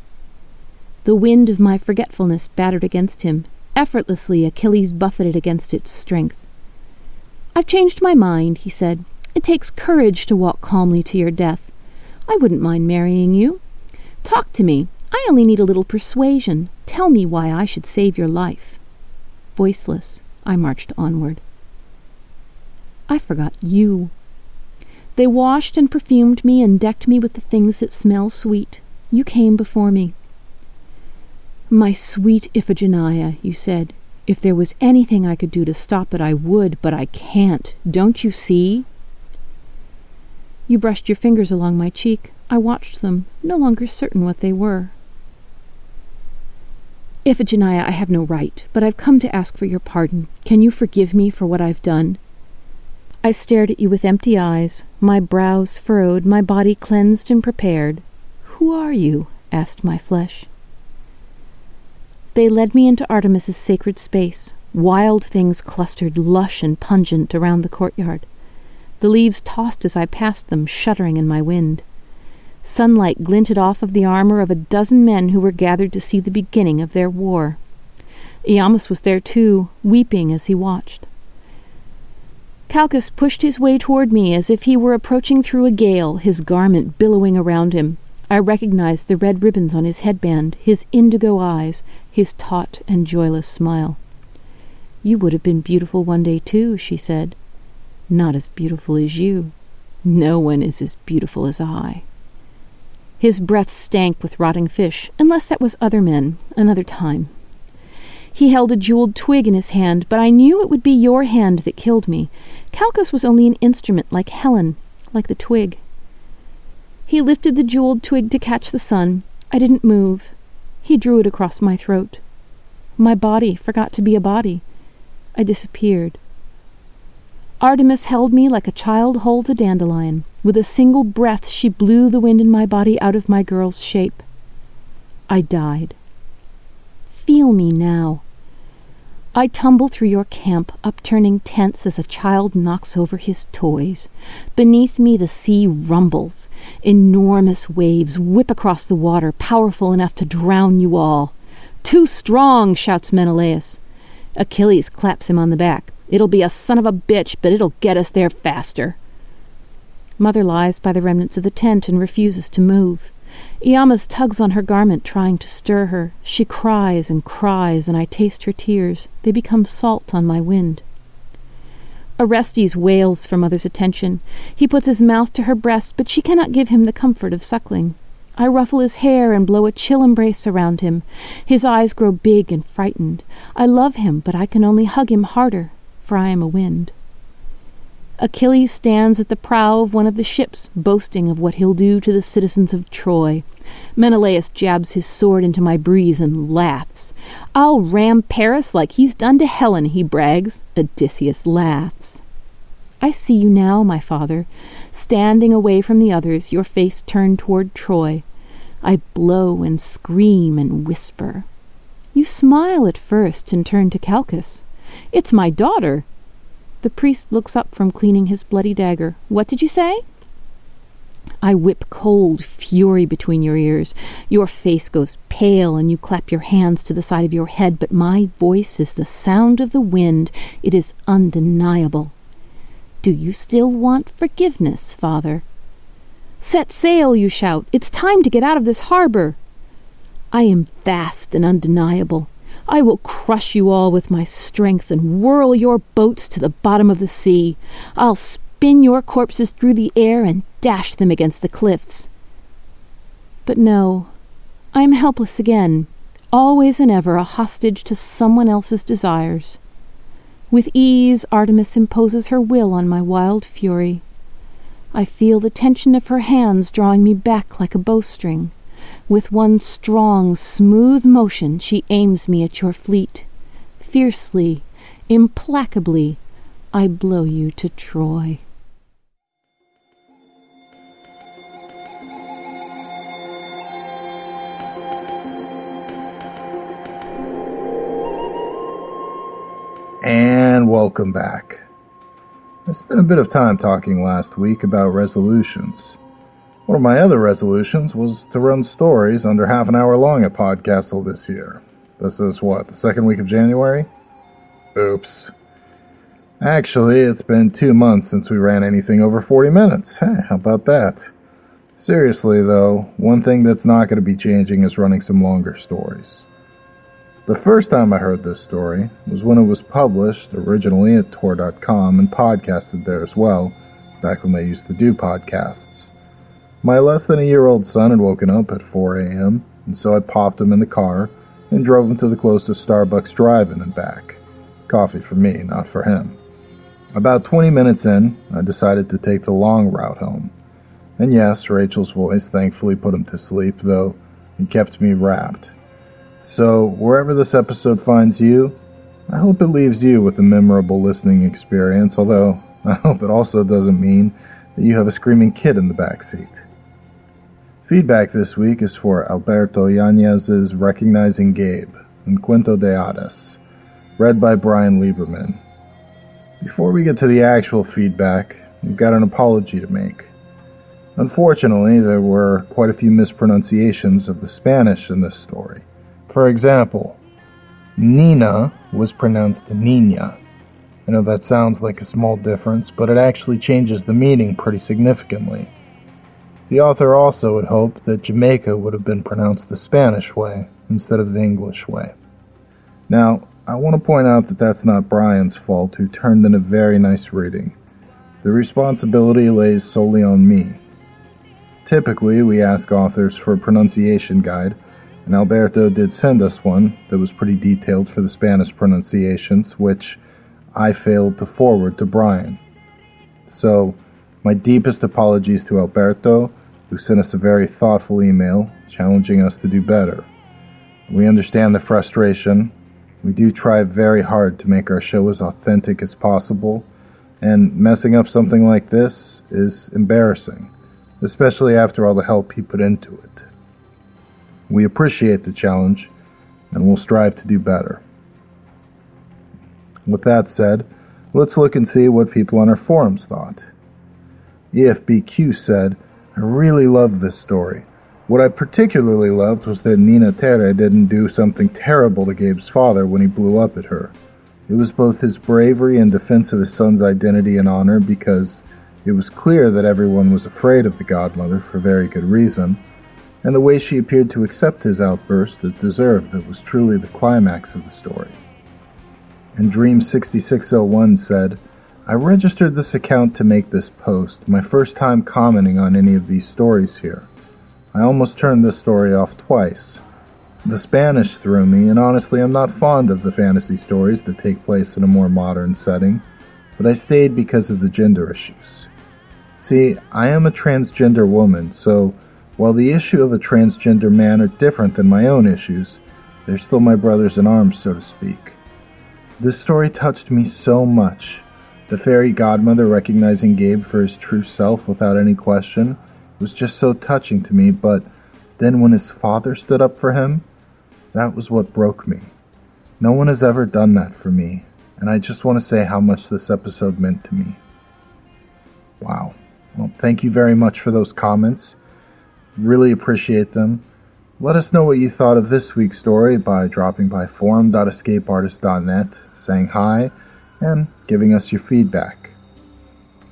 The wind of my forgetfulness battered against him. Effortlessly, Achilles buffeted against its strength. I've changed my mind, he said. It takes courage to walk calmly to your death. I wouldn't mind marrying you. Talk to me. I only need a little persuasion. Tell me why I should save your life. Voiceless, I marched onward. I forgot you. They washed and perfumed me and decked me with the things that smell sweet. You came before me. My sweet Iphigenia, you said, if there was anything I could do to stop it, I would, but I can't. Don't you see? You brushed your fingers along my cheek. I watched them, no longer certain what they were. Iphigenia, I have no right, but I've come to ask for your pardon. Can you forgive me for what I've done? I stared at you with empty eyes, my brows furrowed, my body cleansed and prepared. Who are you? asked my flesh. They led me into Artemis's sacred space. Wild things clustered, lush and pungent, around the courtyard. The leaves tossed as I passed them, shuddering in my wind. Sunlight glinted off of the armor of a dozen men who were gathered to see the beginning of their war. Iamos was there too, weeping as he watched. Calchas pushed his way toward me as if he were approaching through a gale, his garment billowing around him. I recognized the red ribbons on his headband, his indigo eyes, his taut and joyless smile. You would have been beautiful one day too, she said. Not as beautiful as you. No one is as beautiful as I. His breath stank with rotting fish, unless that was other men, another time. He held a jeweled twig in his hand, but I knew it would be your hand that killed me. Calchas was only an instrument, like Helen, like the twig. He lifted the jeweled twig to catch the sun. I didn't move. He drew it across my throat. My body forgot to be a body. I disappeared. Artemis held me like a child holds a dandelion. With a single breath, she blew the wind in my body out of my girl's shape. I died. Feel me now. I tumble through your camp, upturning tents as a child knocks over his toys. Beneath me, the sea rumbles. Enormous waves whip across the water, powerful enough to drown you all. Too strong, shouts Menelaus. Achilles claps him on the back. It'll be a son of a bitch, but it'll get us there faster. Mother lies by the remnants of the tent and refuses to move. Iamos tugs on her garment, trying to stir her. She cries and cries, and I taste her tears. They become salt on my wind. Orestes wails for Mother's attention. He puts his mouth to her breast, but she cannot give him the comfort of suckling. I ruffle his hair and blow a chill embrace around him. His eyes grow big and frightened. I love him, but I can only hug him harder for I am a wind. Achilles stands at the prow of one of the ships, boasting of what he'll do to the citizens of Troy. Menelaus jabs his sword into my breeze and laughs. I'll ram Paris like he's done to Helen, he brags. Odysseus laughs. I see you now, my father, standing away from the others, your face turned toward Troy. I blow and scream and whisper. You smile at first and turn to Calchas. It's my daughter. The priest looks up from cleaning his bloody dagger. What did you say? I whip cold fury between your ears. Your face goes pale, and you clap your hands to the side of your head, but my voice is the sound of the wind. It is undeniable. Do you still want forgiveness, father? Set sail, you shout. It's time to get out of this harbor. I am vast and undeniable. I will crush you all with my strength and whirl your boats to the bottom of the sea. I'll spin your corpses through the air and dash them against the cliffs. But no, I am helpless again, always and ever a hostage to someone else's desires. With ease, Artemis imposes her will on my wild fury. I feel the tension of her hands drawing me back like a bowstring. With one strong, smooth motion, she aims me at your fleet. Fiercely, implacably, I blow you to Troy. And welcome back. I spent a bit of time talking last week about resolutions. One of my other resolutions was to run stories under half an hour long at Podcastle this year. This is what, the second week of January? Oops. Actually, it's been two months since we ran anything over 40 minutes. Hey, how about that? Seriously, though, one thing that's not going to be changing is running some longer stories. The first time I heard this story was when it was published originally at Tor.com and podcasted there as well, back when they used to do podcasts. My less than a year old son had woken up at 4 a.m., and so I popped him in the car and drove him to the closest Starbucks drive in and back. Coffee for me, not for him. About 20 minutes in, I decided to take the long route home. And yes, Rachel's voice thankfully put him to sleep, though it kept me wrapped. So, wherever this episode finds you, I hope it leaves you with a memorable listening experience, although I hope it also doesn't mean that you have a screaming kid in the back seat. Feedback this week is for Alberto Yanez's Recognizing Gabe, Un Cuento de Hadas, read by Brian Lieberman. Before we get to the actual feedback, we've got an apology to make. Unfortunately, there were quite a few mispronunciations of the Spanish in this story. For example, Nina was pronounced Nina. I know that sounds like a small difference, but it actually changes the meaning pretty significantly. The author also had hoped that Jamaica would have been pronounced the Spanish way instead of the English way. Now, I want to point out that that's not Brian's fault, who turned in a very nice reading. The responsibility lays solely on me. Typically, we ask authors for a pronunciation guide and Alberto did send us one that was pretty detailed for the Spanish pronunciations, which I failed to forward to Brian. So, my deepest apologies to Alberto, who sent us a very thoughtful email challenging us to do better. We understand the frustration. We do try very hard to make our show as authentic as possible, and messing up something like this is embarrassing, especially after all the help he put into it. We appreciate the challenge and we'll strive to do better. With that said, let's look and see what people on our forums thought. EFBQ said, I really loved this story. What I particularly loved was that Nina Terre didn't do something terrible to Gabe's father when he blew up at her. It was both his bravery and defense of his son's identity and honor because it was clear that everyone was afraid of the godmother for very good reason, and the way she appeared to accept his outburst as deserved that was truly the climax of the story. And Dream 6601 said, I registered this account to make this post, my first time commenting on any of these stories here. I almost turned this story off twice. The Spanish threw me, and honestly, I'm not fond of the fantasy stories that take place in a more modern setting, but I stayed because of the gender issues. See, I am a transgender woman, so while the issue of a transgender man are different than my own issues, they're still my brothers in arms, so to speak. This story touched me so much. The fairy godmother recognizing Gabe for his true self without any question was just so touching to me, but then when his father stood up for him, that was what broke me. No one has ever done that for me, and I just want to say how much this episode meant to me. Wow. Well, thank you very much for those comments. Really appreciate them. Let us know what you thought of this week's story by dropping by forum.escapeartist.net, saying hi, and giving us your feedback.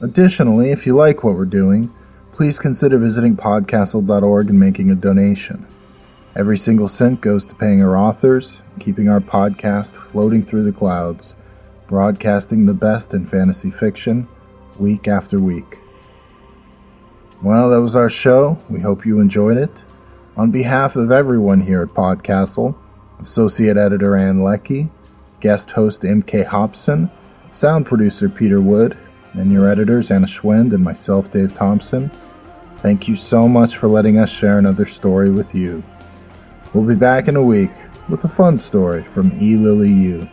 Additionally, if you like what we're doing, please consider visiting podcastle.org and making a donation. Every single cent goes to paying our authors, keeping our podcast floating through the clouds, broadcasting the best in fantasy fiction week after week. Well, that was our show. We hope you enjoyed it. On behalf of everyone here at Podcastle, Associate Editor Ann Leckie, guest host MK Hobson, sound producer Peter Wood, and your editors Anna Schwind and myself, Dave Thompson, thank you so much for letting us share another story with you. We'll be back in a week with a fun story from E. Lily Yu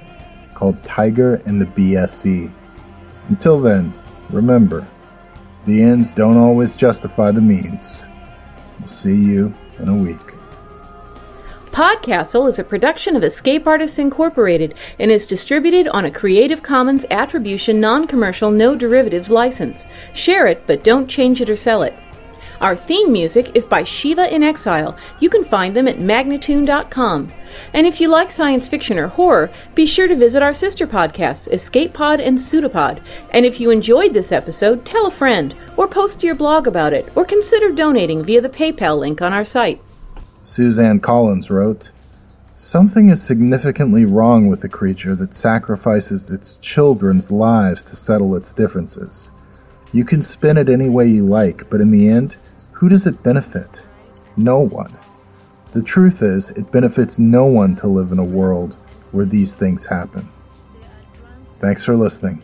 called Tiger and the BSE. Until then, remember, the ends don't always justify the means. We'll see you in a week. Podcastle is a production of Escape Artists Incorporated and is distributed on a Creative Commons Attribution Non Commercial No Derivatives license. Share it, but don't change it or sell it. Our theme music is by Shiva in Exile. You can find them at magnatune.com. And if you like science fiction or horror, be sure to visit our sister podcasts, Escape Pod and Pseudopod. And if you enjoyed this episode, tell a friend, or post to your blog about it, or consider donating via the PayPal link on our site. Suzanne Collins wrote, Something is significantly wrong with a creature that sacrifices its children's lives to settle its differences. You can spin it any way you like, but in the end, who does it benefit? No one. The truth is, it benefits no one to live in a world where these things happen. Thanks for listening.